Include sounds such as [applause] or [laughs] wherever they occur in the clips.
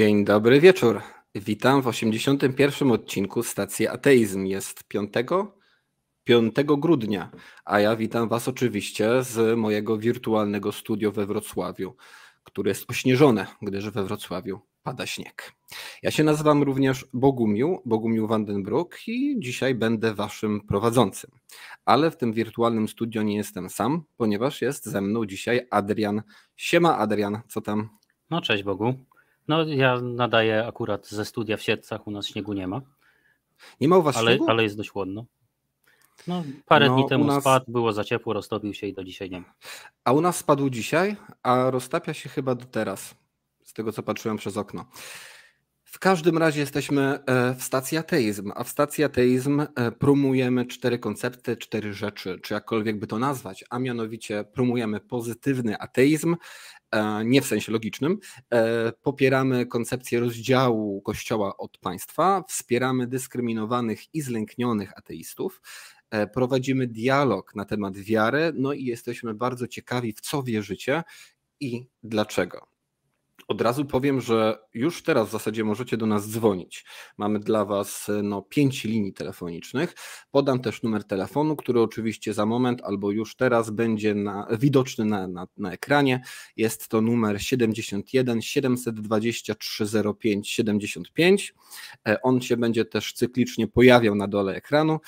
Dzień dobry wieczór. Witam w 81. odcinku stacji Ateizm. Jest 5, 5 grudnia, a ja witam Was oczywiście z mojego wirtualnego studio we Wrocławiu, które jest ośnieżone, gdyż we Wrocławiu pada śnieg. Ja się nazywam również Bogumił, Bogumił Vandenbroek i dzisiaj będę Waszym prowadzącym. Ale w tym wirtualnym studio nie jestem sam, ponieważ jest ze mną dzisiaj Adrian. Siema Adrian, co tam? No cześć Bogu. No ja nadaję akurat ze studia w Siedcach, u nas śniegu nie ma. Nie ma u was ale, śniegu? Ale jest dość chłodno. No, parę no, dni temu nas... spadł, było za ciepło, roztopił się i do dzisiaj nie ma. A u nas spadł dzisiaj, a roztapia się chyba do teraz, z tego co patrzyłem przez okno. W każdym razie jesteśmy e, w stacji ateizm, a w stacji ateizm e, promujemy cztery koncepty, cztery rzeczy, czy jakkolwiek by to nazwać, a mianowicie promujemy pozytywny ateizm, nie w sensie logicznym. E, popieramy koncepcję rozdziału Kościoła od państwa, wspieramy dyskryminowanych i zlęknionych ateistów, e, prowadzimy dialog na temat wiary, no i jesteśmy bardzo ciekawi, w co wierzycie i dlaczego. Od razu powiem, że już teraz w zasadzie możecie do nas dzwonić. Mamy dla Was no, pięć linii telefonicznych. Podam też numer telefonu, który oczywiście za moment albo już teraz będzie na, widoczny na, na, na ekranie. Jest to numer 71 723 05 75. On się będzie też cyklicznie pojawiał na dole ekranu,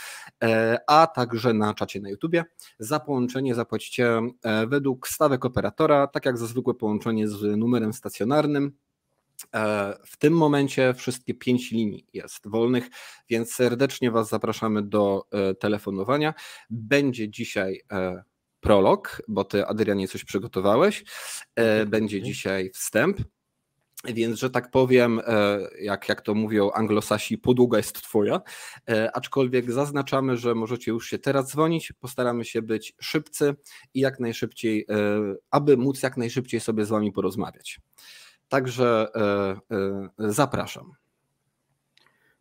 e, a także na czacie na YouTubie. Za połączenie zapłacicie e, według stawek operatora, tak jak za zwykłe połączenie z numerem stacjonarnym stacjonarnym. E, w tym momencie wszystkie pięć linii jest wolnych, więc serdecznie Was zapraszamy do e, telefonowania. Będzie dzisiaj e, prolog, bo Ty, Adrianie, coś przygotowałeś. Będzie dzisiaj wstęp. Więc, że tak powiem, jak, jak to mówią anglosasi, podługa jest twoja. Aczkolwiek zaznaczamy, że możecie już się teraz dzwonić. Postaramy się być szybcy i jak najszybciej, aby móc jak najszybciej sobie z wami porozmawiać. Także e, e, zapraszam.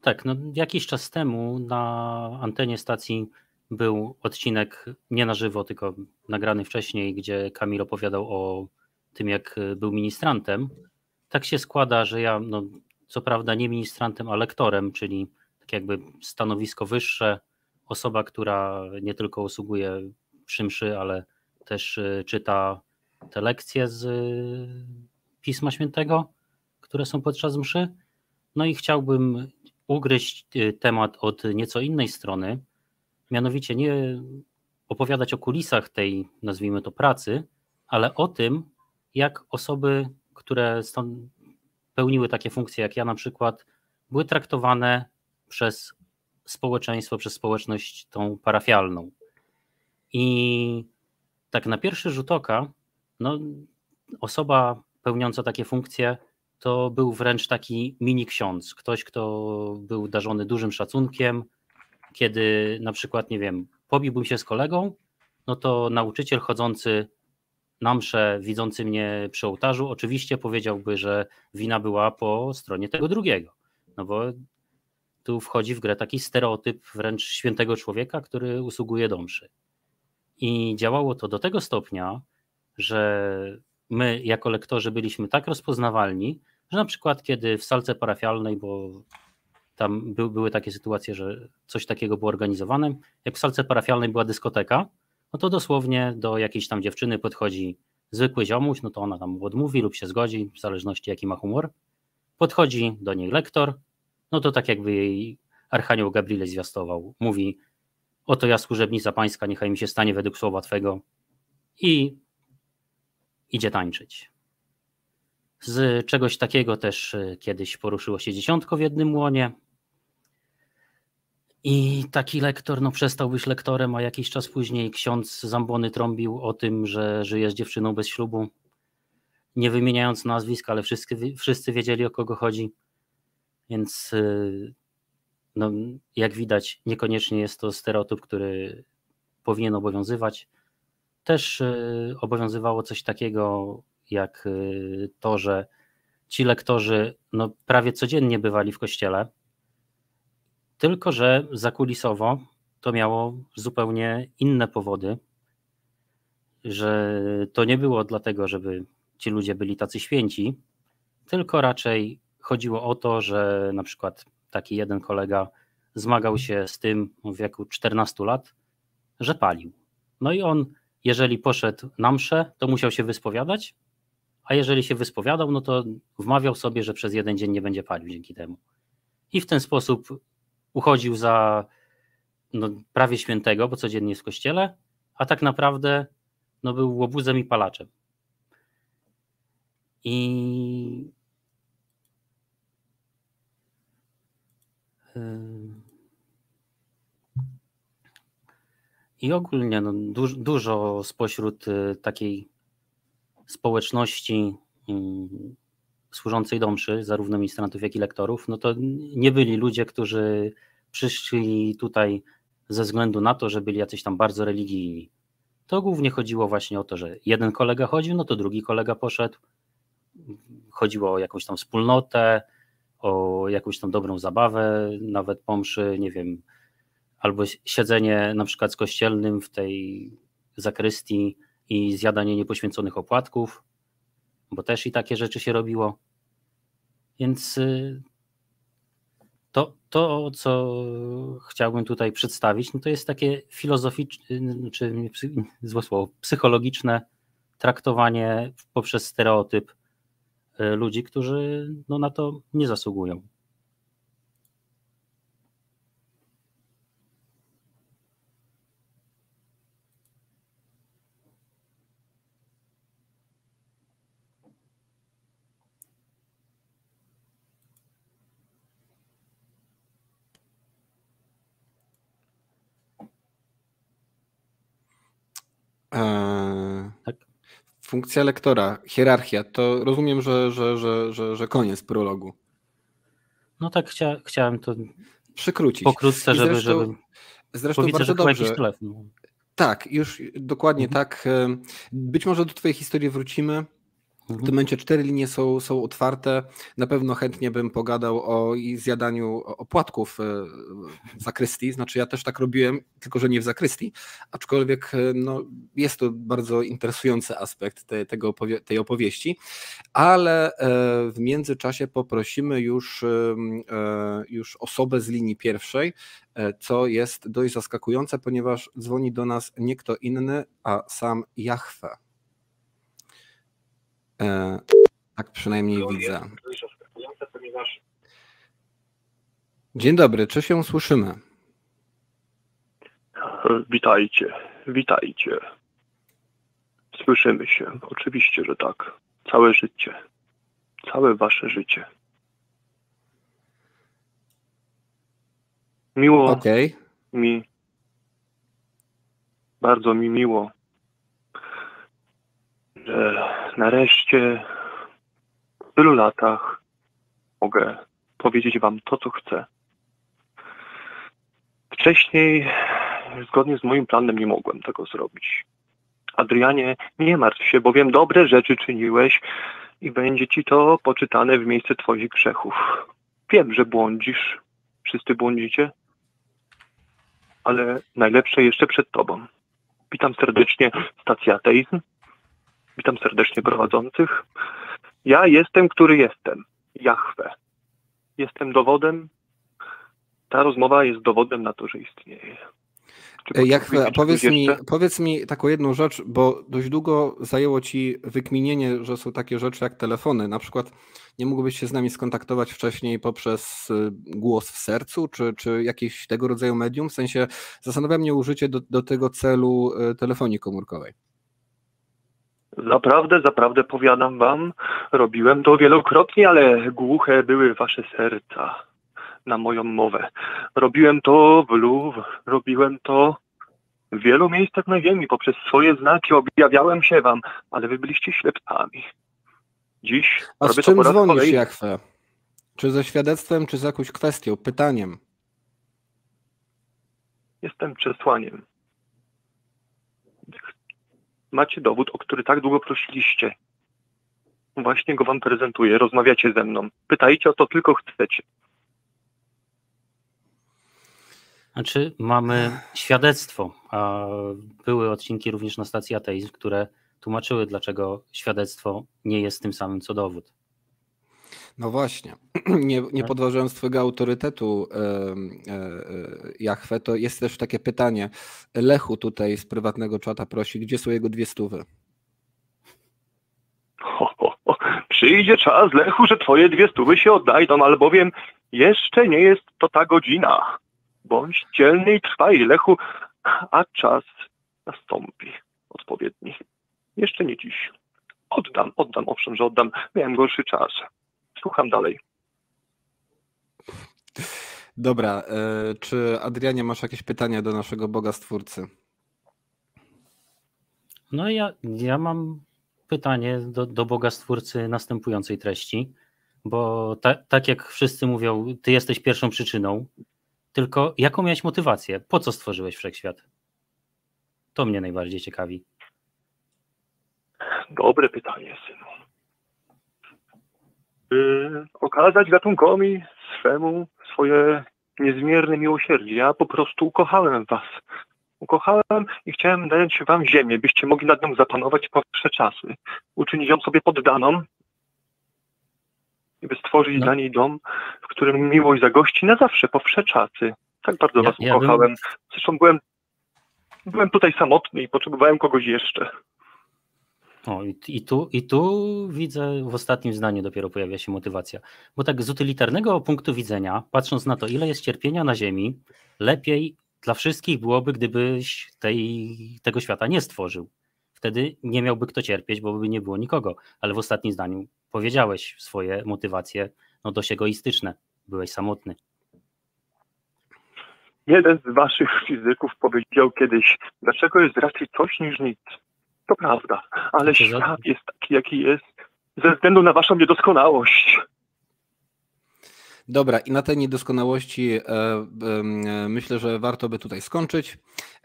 Tak, no jakiś czas temu na antenie stacji był odcinek nie na żywo, tylko nagrany wcześniej, gdzie Kamil opowiadał o tym, jak był ministrantem. Tak się składa, że ja, no, co prawda nie ministrantem, a lektorem, czyli tak jakby stanowisko wyższe, osoba, która nie tylko usługuje przy mszy, ale też e, czyta te lekcje z Pisma Świętego, które są podczas mszy. No i chciałbym ugryźć y, temat od nieco innej strony, mianowicie nie opowiadać o kulisach tej, nazwijmy to, pracy, ale o tym, jak osoby, które pełniły takie funkcje, jak ja na przykład, były traktowane przez społeczeństwo, przez społeczność tą parafialną. I tak na pierwszy rzut oka, no, osoba pełniąca takie funkcje, to był wręcz taki mini ksiądz, ktoś, kto był darzony dużym szacunkiem. Kiedy na przykład, nie wiem, pobiłbym się z kolegą, no to nauczyciel chodzący na mszę, widzący mnie przy ołtarzu, oczywiście powiedziałby, że wina była po stronie tego drugiego. No bo tu wchodzi w grę taki stereotyp wręcz świętego człowieka, który usługuje do mszy. I działało to do tego stopnia, że my jako lektorzy byliśmy tak rozpoznawalni, że na przykład kiedy w salce parafialnej, bo tam by, były takie sytuacje, że coś takiego było organizowane, jak w salce parafialnej była dyskoteka, no to dosłownie do jakiejś tam dziewczyny podchodzi zwykły ziomuś, no to ona tam odmówi lub się zgodzi, w zależności jaki ma humor. Podchodzi do niej lektor, no to tak jakby jej Archanioł Gabriel zwiastował. Mówi, oto ja służebnica pańska, niechaj mi się stanie według słowa Twego. I idzie tańczyć. Z czegoś takiego też e, kiedyś poruszyło się dziesiątko w jednym łonie. I taki lektor no, przestał być lektorem, a jakiś czas później ksiądz Zambony trąbił o tym, że żyje z dziewczyną bez ślubu. Nie wymieniając nazwisk, ale wszyscy, wszyscy wiedzieli o kogo chodzi. Więc e, no, jak widać, niekoniecznie jest to stereotyp, który powinien obowiązywać też y, obowiązywało coś takiego jak y, to, że ci lektorzy no, prawie codziennie bywali w kościele, tylko że zakulisowo to miało zupełnie inne powody, że to nie było dlatego, żeby ci ludzie byli tacy święci, tylko raczej chodziło o to, że na przykład taki jeden kolega zmagał się z tym w wieku 14 lat, że palił. No i on, jeżeli poszedł na mszę, to musiał się wyspowiadać, a jeżeli się wyspowiadał, no to wmawiał sobie, że przez jeden dzień nie będzie palił dzięki temu. I w ten sposób uchodził za no, prawie świętego, bo codziennie jest w kościele, a tak naprawdę no, był łobuzem i palaczem. I I ogólnie no, du dużo spośród y, takiej społeczności mm, służącej do mszy, zarówno ministrantów, jak i lektorów, no to nie byli ludzie, którzy przyszli tutaj ze względu na to, że byli jacyś tam bardzo religijni. To głównie chodziło właśnie o to, że jeden kolega chodził, no to drugi kolega poszedł. Chodziło o jakąś tam wspólnotę, o jakąś tam dobrą zabawę, nawet po mszy, nie wiem, albo siedzenie na przykład z kościelnym w tej zakrystii i zjadanie niepoświęconych opłatków, bo też i takie rzeczy się robiło. Więc y, to, to co chciałbym tutaj przedstawić, no to jest takie filozoficzne, czy złe słowo, psychologiczne traktowanie poprzez stereotyp y, ludzi, którzy no, na to nie zasługują. Eee, tak. Funkcja lektora, hierarchia, to rozumiem, że, że, że, że, że koniec prologu. No tak, chcia, chciałem to przykrócić. Pokrótce, żeby, zresztą, żeby zresztą bardzo że dobrze. telefon. Tak, już dokładnie mhm. tak. Być może do Twojej historii wrócimy. W tym momencie cztery linie są, są otwarte. Na pewno chętnie bym pogadał o zjadaniu opłatków e, w zakrystii. Znaczy ja też tak robiłem, tylko że nie w zakrystii, aczkolwiek e, no, jest to bardzo interesujący aspekt te, tego opowie tej opowieści. Ale e, w międzyczasie poprosimy już, już osobę z linii pierwszej, co jest dość zaskakujące, ponieważ dzwoni do nas nie kto inny, a sam Jahwe. E, tak przynajmniej widzę. Dzień dobry, czy się słyszymy? Witajcie, witajcie. Słyszymy się, oczywiście, że tak. Całe życie, całe wasze życie. Miło okay. mi, bardzo mi miło, że nareszcie w tylu latach mogę powiedzieć Wam to, co chcę. Wcześniej, zgodnie z moim planem, nie mogłem tego zrobić. Adrianie, nie martw się, bowiem dobre rzeczy czyniłeś i będzie ci to poczytane w miejsce Twoich grzechów. Wiem, że błądzisz, wszyscy błądzicie, ale najlepsze jeszcze przed Tobą. Witam serdecznie, stacja Ateizm. Witam serdecznie prowadzących. Ja jestem, który jestem. Jahwe. Jestem dowodem. Ta rozmowa jest dowodem na to, że istnieje. Jachwę, powiedz mi, powiedz mi taką jedną rzecz, bo dość długo zajęło ci wykminienie, że są takie rzeczy jak telefony. Na przykład nie mógłbyś się z nami skontaktować wcześniej poprzez y, głos w sercu, czy, czy jakieś tego rodzaju medium? W sensie zastanawia mnie użycie do, do tego celu y, telefonii komórkowej. Zaprawdę, zaprawdę powiadam wam, robiłem to wielokrotnie, ale głuche były wasze serca na moją mowę. Robiłem to w Louvre, robiłem to w wielu miejscach na ziemi, poprzez swoje znaki objawiałem się wam, ale wy byliście ślepcami. Dziś A z czym dzwonisz, kolei... Jachwę? Czy ze świadectwem, czy z jakąś kwestią, pytaniem? Jestem przesłaniem. Macie dowód, o który tak długo prosiliście. Właśnie go wam prezentuję. Rozmawiacie ze mną. Pytajcie o to tylko chcecie. Znaczy, mamy świadectwo, były odcinki również na stacji Ateizm, które tłumaczyły, dlaczego świadectwo nie jest tym samym co dowód. No właśnie, [clears throat] nie, nie tak. podważając Twojego autorytetu, e, e, Jachwę, to jest też takie pytanie. Lechu tutaj z prywatnego czata prosi, gdzie są jego dwie stówy? Ho, ho, ho. Przyjdzie czas, Lechu, że Twoje dwie stówy się oddajdą, albowiem jeszcze nie jest to ta godzina. Bądź dzielny i trwaj, Lechu, a czas nastąpi odpowiedni. Jeszcze nie dziś. Oddam, oddam, owszem, że oddam. Miałem gorszy czas. Słucham dalej. Dobra, e, czy Adrianie masz jakieś pytania do naszego Boga Stwórcy? No ja, ja mam pytanie do, do Boga Stwórcy następującej treści, bo ta, tak jak wszyscy mówią, ty jesteś pierwszą przyczyną, tylko jaką miałeś motywację? Po co stworzyłeś wszechświat? To mnie najbardziej ciekawi. Dobre pytanie, synu. By okazać gatunkowi swemu swoje niezmierne miłosierdzie. Ja po prostu ukochałem was. Ukochałem i chciałem dać wam ziemię, byście mogli nad nią zapanować po wsze czasy. Uczynić ją sobie poddaną i by stworzyć no. dla niej dom, w którym miłość zagości na zawsze, po wsze czasy. Tak bardzo ja, was ja ukochałem. Bym... Zresztą byłem, byłem tutaj samotny i potrzebowałem kogoś jeszcze. O, i, tu, I tu widzę w ostatnim zdaniu dopiero pojawia się motywacja. Bo tak z utylitarnego punktu widzenia, patrząc na to, ile jest cierpienia na Ziemi, lepiej dla wszystkich byłoby, gdybyś tej, tego świata nie stworzył. Wtedy nie miałby kto cierpieć, bo by nie było nikogo. Ale w ostatnim zdaniu powiedziałeś swoje motywacje no dość egoistyczne. Byłeś samotny. Jeden z waszych fizyków powiedział kiedyś, dlaczego jest raczej coś niż nic. To prawda, ale świat jest taki, jaki jest, ze względu na waszą niedoskonałość. Dobra, i na tej niedoskonałości e, e, myślę, że warto by tutaj skończyć.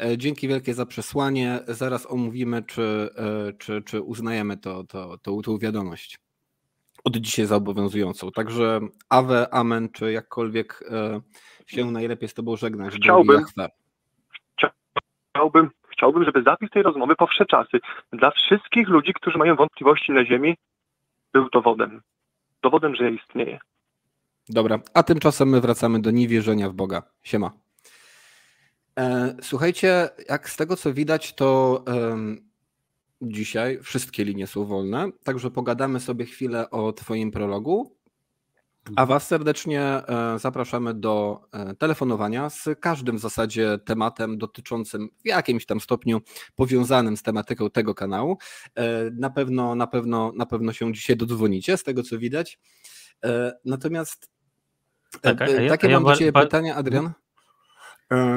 E, dzięki wielkie za przesłanie. Zaraz omówimy, czy, e, czy, czy uznajemy to, to, to, tą wiadomość od dzisiaj za obowiązującą. Także awe, amen, czy jakkolwiek e, się najlepiej z Tobą żegnać. Chciałbym, chciałbym chciałbym, żeby zapis tej rozmowy po wsze czasy dla wszystkich ludzi, którzy mają wątpliwości na Ziemi, był dowodem. Dowodem, że istnieje. Dobra, a tymczasem my wracamy do niewierzenia w Boga. Siema. E, słuchajcie, jak z tego co widać, to dzisiaj wszystkie linie są wolne, także pogadamy sobie chwilę o Twoim prologu, a Was serdecznie e, zapraszamy do e, telefonowania z każdym w zasadzie tematem dotyczącym w jakimś tam stopniu powiązanym z tematyką tego kanału. E, na pewno, na pewno, na pewno się dzisiaj dodzwonicie, z tego co widać. Natomiast tak, ja, takie ja, mam do Ciebie ba, pytania, Adrian.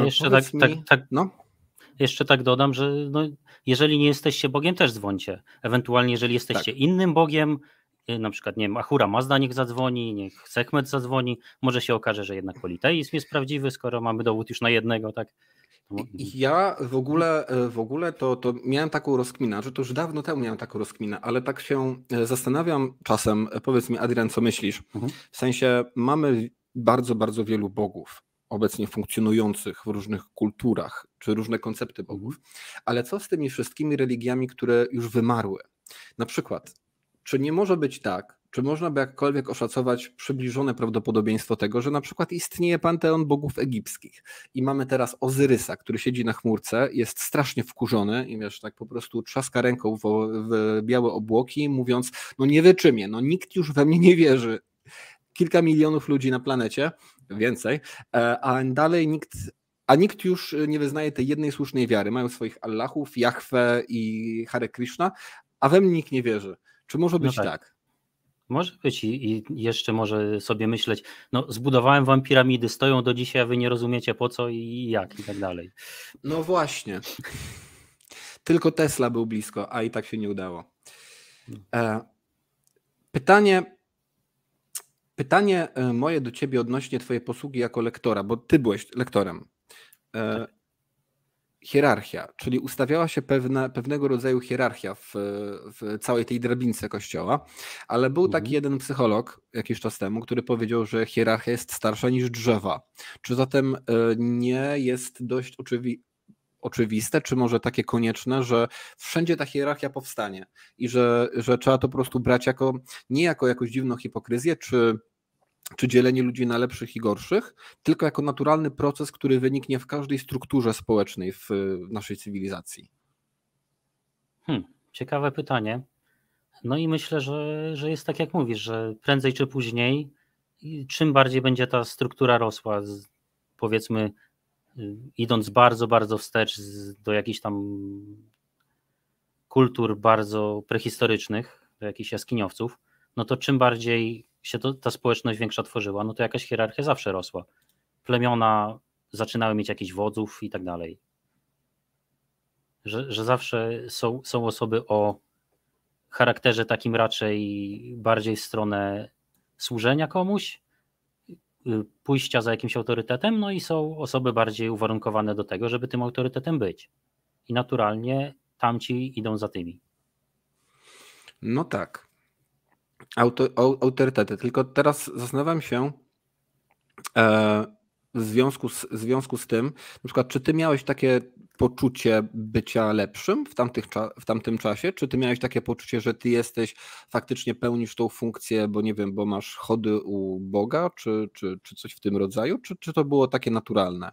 Jeszcze tak, mi, tak, tak, no? jeszcze tak dodam, że no, jeżeli nie jesteście Bogiem, też dzwońcie. Ewentualnie, jeżeli jesteście tak. innym Bogiem, na przykład, nie wiem, Ahura Mazda niech zadzwoni, niech Sekmet zadzwoni, może się okaże, że jednak politeizm jest prawdziwy, skoro mamy dowód już na jednego, tak? Ja w ogóle, e, w ogóle to, to miałem taką rozkminę, że to już dawno temu miałem taką rozkminę, ale tak się e, zastanawiam czasem, e, powiedz mi Adrian, co myślisz? Mhm. W sensie mamy bardzo, bardzo wielu bogów obecnie funkcjonujących w różnych kulturach, czy różne koncepty bogów, mhm. ale co z tymi wszystkimi religiami, które już wymarły? Na przykład czy nie może być tak, czy można by jakkolwiek oszacować przybliżone prawdopodobieństwo tego, że na przykład istnieje panteon bogów egipskich i mamy teraz Ozyrysa, który siedzi na chmurce, jest strasznie wkurzony i wiesz, tak po prostu trzaska ręką w, w białe obłoki, mówiąc, no nie wyczymie, no nikt już we mnie nie wierzy. Kilka milionów ludzi na planecie, więcej, e, a dalej nikt a nikt już nie wyznaje tej jednej słusznej wiary. Mają swoich Allahów, Jahwe i Hare Krishna, a we mnie nikt nie wierzy. Czy może być no tak. tak? Może być i, i, jeszcze może sobie myśleć, no zbudowałem wam piramidy, stoją do dzisiaj, a wy nie rozumiecie po co i jak i tak dalej. No właśnie. Tylko Tesla był blisko, a i tak się nie udało. E, pytanie, pytanie e, moje do ciebie odnośnie twojej posługi jako lektora, bo ty byłeś lektorem. E, tak hierarchia, czyli ustawiała się pewna, pewnego rodzaju hierarchia w, w całej tej drabince kościoła, ale był mhm. taki jeden psycholog jakiś czas temu, który powiedział, że hierarchia jest starsza niż drzewa. Czy zatem e, nie jest dość oczywiste, oczywiste, czy może takie konieczne, że wszędzie ta hierarchia powstanie i że, że trzeba to po prostu brać jako nie jako jakąś dziwną hipokryzję, czy czy dzielenie ludzi na lepszych i gorszych, tylko jako naturalny proces, który wyniknie w każdej strukturze społecznej w naszej cywilizacji? Hmm, ciekawe pytanie. No i myślę, że, że jest tak jak mówisz, że prędzej czy później, czym bardziej będzie ta struktura rosła, powiedzmy, y, idąc bardzo, bardzo wstecz do jakichś tam kultur bardzo prehistorycznych, do jakichś jaskiniowców, no to czym bardziej się to, ta społeczność większa tworzyła, no to jakaś hierarchia zawsze rosła. Plemiona zaczynały mieć jakichś wodzów i tak dalej. Że, że zawsze są, są osoby o charakterze takim raczej bardziej w stronę służenia komuś, y, pójścia za jakimś autorytetem, no i są osoby bardziej uwarunkowane do tego, żeby tym autorytetem być. I naturalnie tamci idą za tymi. No tak. Auto, autorytety. Tylko teraz zastanawiam się e, w, związku z, w związku z tym, na przykład, czy ty miałeś takie poczucie bycia lepszym w, tamtych, w tamtym czasie? Czy ty miałeś takie poczucie, że ty jesteś, faktycznie pełnisz tą funkcję, bo nie wiem, bo masz chody u Boga, czy, czy, czy coś w tym rodzaju? Czy, czy to było takie naturalne?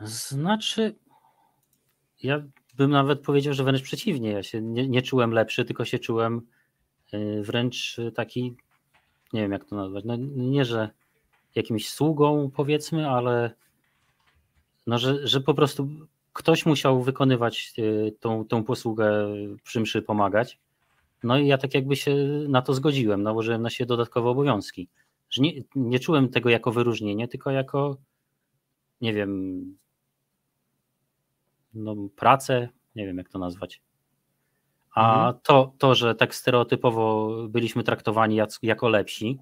Znaczy, ja bym nawet powiedział, że wręcz przeciwnie. Ja się nie, nie czułem lepszy, tylko się czułem wręcz taki, nie wiem jak to nazwać, no nie, że jakimś sługą powiedzmy, ale no, że, że po prostu ktoś musiał wykonywać y, tą, tą posługę przy mszy pomagać. No i ja tak jakby się na to zgodziłem, nałożyłem na siebie dodatkowe obowiązki. Że nie, nie czułem tego jako wyróżnienie, tylko jako, nie wiem, no, pracę, nie wiem jak to nazwać. A mhm. to, to, że tak stereotypowo byliśmy traktowani jako lepsi,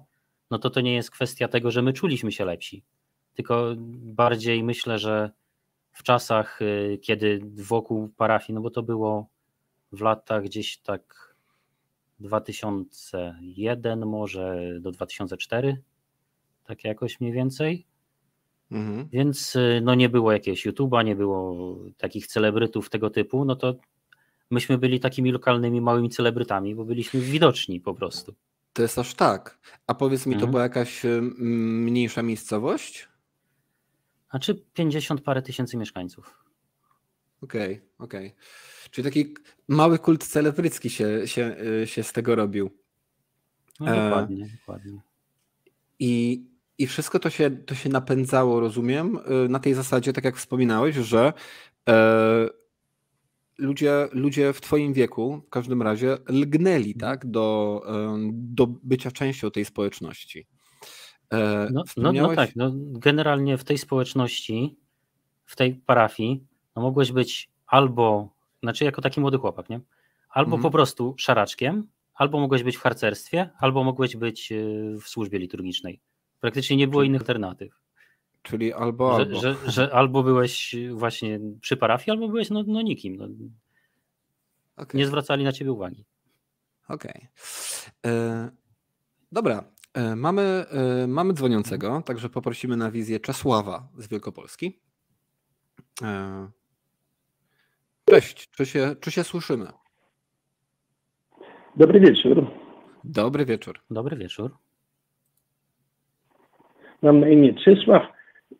no to to nie jest kwestia tego, że my czuliśmy się lepsi tylko bardziej myślę, że w czasach, y, kiedy wokół parafii, no bo to było w latach gdzieś tak 2001 może do 2004, tak jakoś mniej więcej. Mhm. Więc y, no nie było jakiegoś YouTube'a, nie było takich celebrytów tego typu, no to myśmy byli takimi lokalnymi małymi celebrytami, bo byliśmy widoczni po prostu. To jest aż tak. A powiedz mi, mhm. to była jakaś y, mniejsza miejscowość? Znaczy 50 parę tysięcy mieszkańców. Okej, okay, okej. Okay. Czyli taki mały kult celebrycki się, się, y, się z tego robił. No, dokładnie, e... dokładnie. I, I wszystko to się, to się napędzało, rozumiem, y, na tej zasadzie, tak jak wspominałeś, że e, ludzie, ludzie w Twoim wieku w każdym razie lgnęli tak, do, do bycia częścią tej społeczności. E, no, no, no, tak, no, generalnie w tej społeczności, w tej parafii, no mogłeś być albo, znaczy jako taki młody chłopak, nie? Albo mhm. po prostu szaraczkiem, albo mogłeś być w harcerstwie, albo mogłeś być e, w służbie liturgicznej. Praktycznie nie było innych alternatyw. Czyli albo że, albo. Że, że albo byłeś właśnie przy parafii, albo byłeś no, no nikim. No. Okay. Nie zwracali na ciebie uwagi. Okej. Okay. E, dobra, E, mamy, e, mamy dzwoniącego, także poprosimy na wizję Czesława z Wielkopolski. E, cześć, czy się, czy się słyszymy? Dobry wieczór. Dobry wieczór. Dobry wieczór. Mam na imię Czesław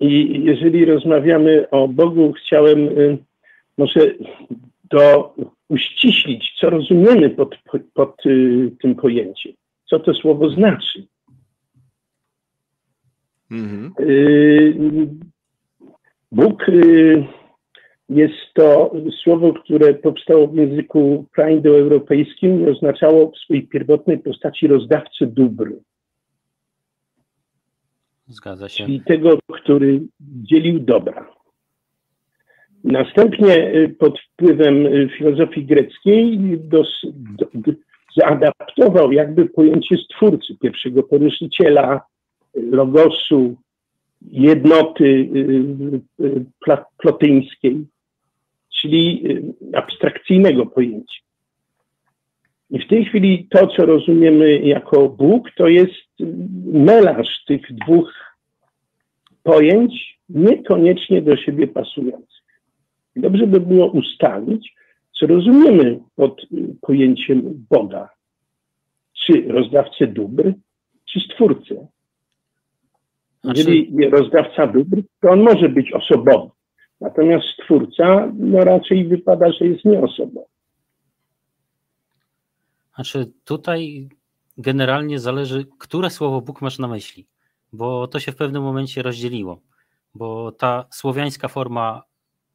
i jeżeli rozmawiamy o Bogu, chciałem y, może to uściślić, co rozumiemy pod, pod y, tym pojęciem. Co to słowo znaczy? Mhm. Y, Bóg jest to słowo, które powstało w języku praindoeuropejskim i oznaczało w swojej pierwotnej postaci rozdawcę dóbr. Zgadza się. Czyli tego, który dzielił dobra. Następnie y, pod wpływem filozofii greckiej dos, do, zaadaptował jakby pojęcie stwórcy, pierwszego poruszyciela, logosu, jednoty y, y, plotyńskiej, czyli y, abstrakcyjnego pojęcia. I w tej chwili to, co rozumiemy jako Bóg, to jest melanż tych dwóch pojęć, niekoniecznie do siebie pasujących. dobrze by było ustalić, co rozumiemy pod pojęciem Boga. Czy rozdawcę dóbr, czy stwórcę. Znaczy- Jeżeli rozdawca dóbr, to on może być osobowy. Natomiast stwórca, no raczej wypada, że jest nieosobowy. Znaczy tutaj generalnie zależy, które słowo Bóg masz na myśli, bo to się w pewnym momencie rozdzieliło, bo ta słowiańska forma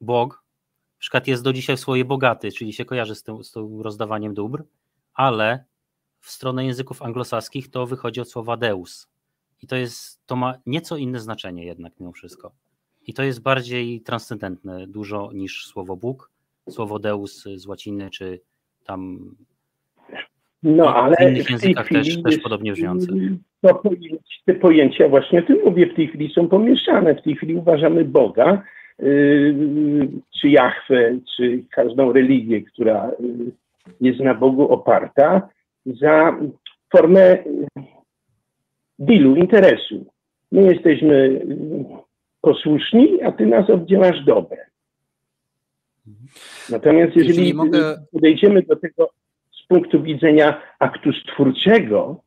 Bog, na przykład jest do dzisiaj w słowie bogaty, czyli się kojarzy z tym, z tym rozdawaniem dóbr, ale w stronę języków anglosaskich to wychodzi od słowa deus. I to jest, to ma nieco inne znaczenie jednak mimo wszystko. I to jest bardziej transcendentne dużo niż słowo Bóg, słowo deus z łaciny, czy tam no, ale w innych językach też, też podobnie brzmiące. To te pojęcia właśnie o tym mówię, w tej chwili są pomieszane. W tej chwili uważamy Boga, yy, czy Jahwe, czy każdą religię, która yy, jest na Bogu oparta, za formę dealu, interesu. My jesteśmy yy, posłuszni, a ty nas oddzielasz dobre. Natomiast jeżeli mogę... podejdziemy do tego punktu widzenia aktu stwórczego,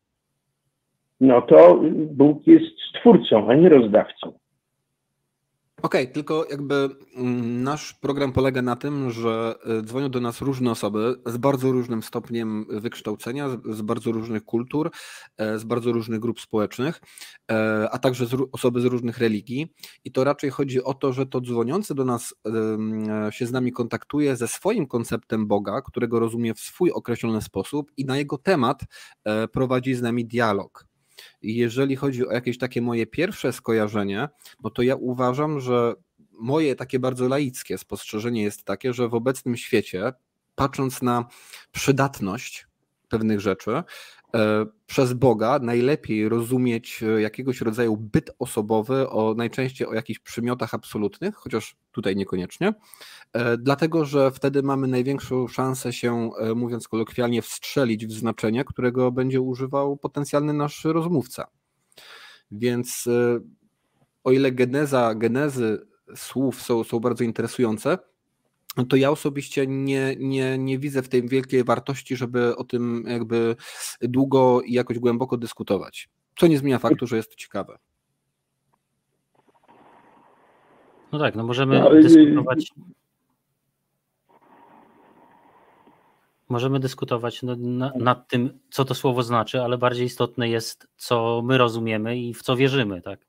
no to Bóg jest stwórcą, a nie rozdawcą. Okej, okay, tylko jakby mm, nasz program polega na tym, że e, dzwonią do nas różne osoby z bardzo różnym stopniem wykształcenia, z bardzo różnych kultur, e, z bardzo różnych grup społecznych, e, a także z, osoby z różnych religii. I to raczej chodzi o to, że to dzwoniący do nas się z nami kontaktuje ze swoim konceptem Boga, którego rozumie w swój określony sposób i na jego temat prowadzi z nami dialog. Jeżeli chodzi o jakieś takie moje pierwsze skojarzenie, no to ja uważam, że moje takie bardzo laickie spostrzeżenie jest takie, że w obecnym świecie, patrząc na przydatność pewnych rzeczy, E, przez Boga najlepiej rozumieć e, jakiegoś rodzaju byt osobowy, o, najczęściej o jakichś przymiotach absolutnych, chociaż tutaj niekoniecznie, dlatego że wtedy mamy największą szansę się, mówiąc kolokwialnie, wstrzelić w znaczenie, którego będzie używał potencjalny nasz rozmówca. Więc o ile geneza, genezy słów są, są bardzo interesujące, to ja osobiście nie, nie, nie widzę w tej wielkiej wartości, żeby o tym jakby długo i jakoś głęboko dyskutować. Co nie zmienia faktu, że jest to ciekawe. No tak, no możemy no, dyskutować. Możemy dyskutować no, na, nad tym, co to słowo znaczy, ale bardziej istotne jest, co my rozumiemy i w co wierzymy, tak?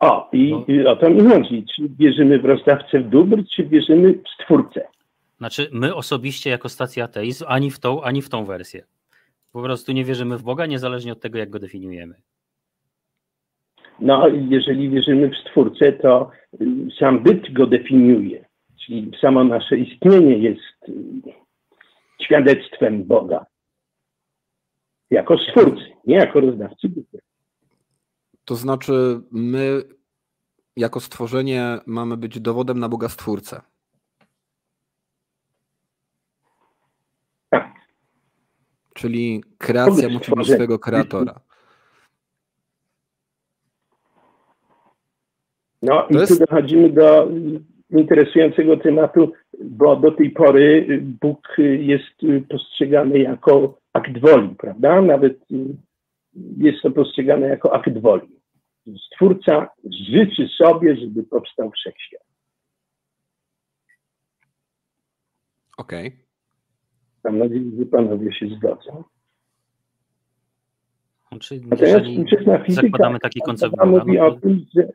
O, i, no. i o to mi chodzi. Czy wierzymy w rozdawcę dóbr, czy wierzymy w stwórcę? Znaczy, my osobiście jako stacja ateizm ani w tą, ani w tą wersję. Po prostu nie wierzymy w Boga, niezależnie od tego, jak go definiujemy. No, jeżeli wierzymy w stwórcę, to y, sam byt go definiuje. Czyli samo nasze istnienie jest y, świadectwem Boga. Jako stwórcy, nie jako rozdawcy. To znaczy, my jako stworzenie mamy być dowodem na Boga Stwórcę. Tak. Czyli kreacja musi mieć swojego kreatora. No i jest... tu dochodzimy do interesującego tematu, bo do tej pory Bóg jest postrzegany jako akt woli, prawda? Nawet jest to postrzegane jako akt woli. Stwórca życzy sobie, żeby powstał wszechświat. Okej. Okay. Mam nadzieję, że panowie się zgodzą. Znaczy, Natomiast współczesna fizyka zakładamy taki koncept mówi no o tym, że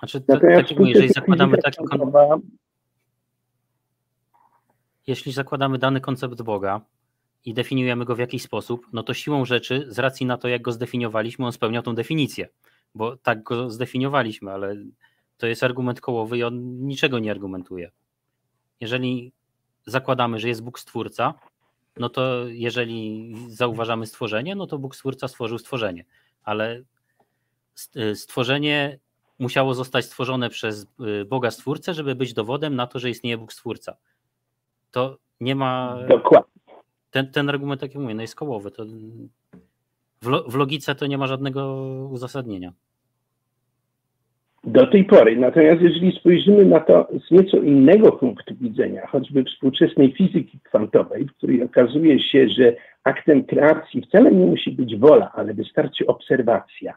znaczy, to, tak mówię, jeżeli zakładamy taki koncept, jeśli zakładamy dany koncept Boga, i definiujemy go w jakiś sposób, no to siłą rzeczy, z racji na to, jak go zdefiniowaliśmy, on spełnia tą definicję, bo tak go zdefiniowaliśmy, ale to jest argument kołowy i on niczego nie argumentuje. Jeżeli zakładamy, że jest Bóg Stwórca, no to jeżeli zauważamy stworzenie, no to Bóg Stwórca stworzył stworzenie, ale stworzenie musiało zostać stworzone przez y, Boga Stwórcę, żeby być dowodem na to, że istnieje Bóg Stwórca. To nie ma. Dokładnie ten, ten argument, tak jak mówię, no jest kołowy. To w, w logice to nie ma żadnego uzasadnienia. Do tej pory. Natomiast jeżeli spojrzymy na to z nieco innego punktu widzenia, choćby współczesnej fizyki kwantowej, w której okazuje się, że aktem kreacji wcale nie musi być wola, ale wystarczy obserwacja,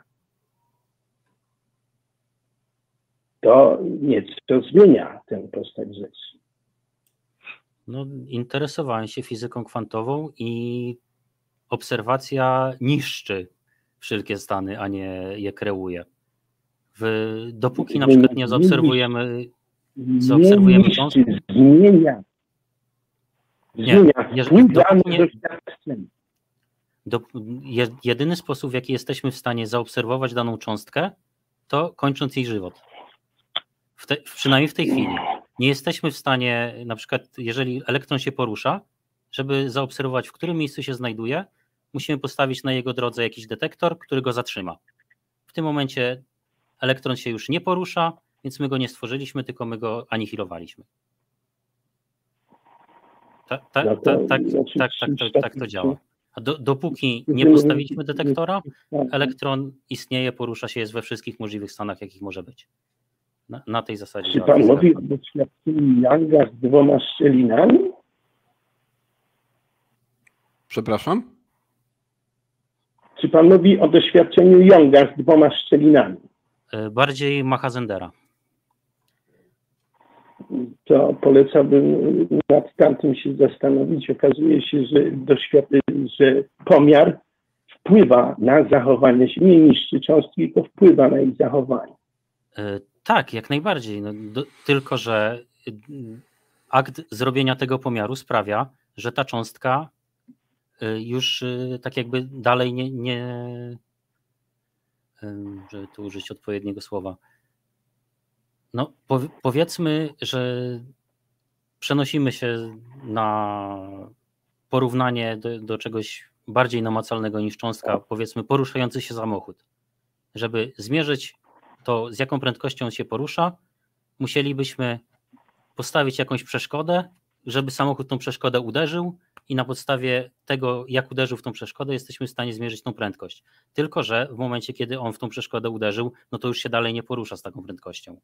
to nieco zmienia tę postać rzeczy. No, interesowałem się fizyką kwantową i obserwacja niszczy wszelkie stany, a nie je kreuje. W, dopóki na przykład nie zaobserwujemy, zaobserwujemy cząstki. Zmienia. Zmienia. Nie, nie, do, jedyny sposób, w jaki jesteśmy w stanie zaobserwować daną cząstkę, to kończąc jej żywot. W te, przynajmniej w tej chwili. Nie jesteśmy w stanie, na przykład, jeżeli elektron się porusza, żeby zaobserwować, w którym miejscu się znajduje, musimy postawić na jego drodze jakiś detektor, który go zatrzyma. W tym momencie elektron się już nie porusza, więc my go nie stworzyliśmy, tylko my go anihilowaliśmy. Tak, tak, tak, tak, tak, tak, tak to działa. A do, dopóki nie postawiliśmy detektora, elektron istnieje, porusza się, jest we wszystkich możliwych stanach, jakich może być. Na, na tej zasadzie. Czy pan mówi o doświadczeniu Younga z dwoma szczelinami? Przepraszam? Czy pan mówi o doświadczeniu Younga z dwoma szczelinami? E, bardziej Mahazendera. To polecałbym nad tamtym się zastanowić. Okazuje się, że, że pomiar wpływa na zachowanie się, nie niszczy cząstki, tylko wpływa na ich zachowanie. Tak, jak najbardziej. No, do, tylko, że akt zrobienia tego pomiaru sprawia, że ta cząstka y, już y, tak jakby dalej nie, nie żeby tu użyć odpowiedniego słowa. No, powiedzmy, że przenosimy się na porównanie do, do czegoś bardziej namacalnego niż cząstka, powiedzmy poruszający się samochód. Żeby zmierzyć to z jaką prędkością się porusza, musielibyśmy postawić jakąś przeszkodę, żeby samochód tą przeszkodę uderzył i na podstawie tego, jak uderzył w tą przeszkodę, jesteśmy w stanie zmierzyć tą prędkość. Tylko, że w momencie, kiedy on w tą przeszkodę uderzył, no to już się dalej nie porusza z taką prędkością.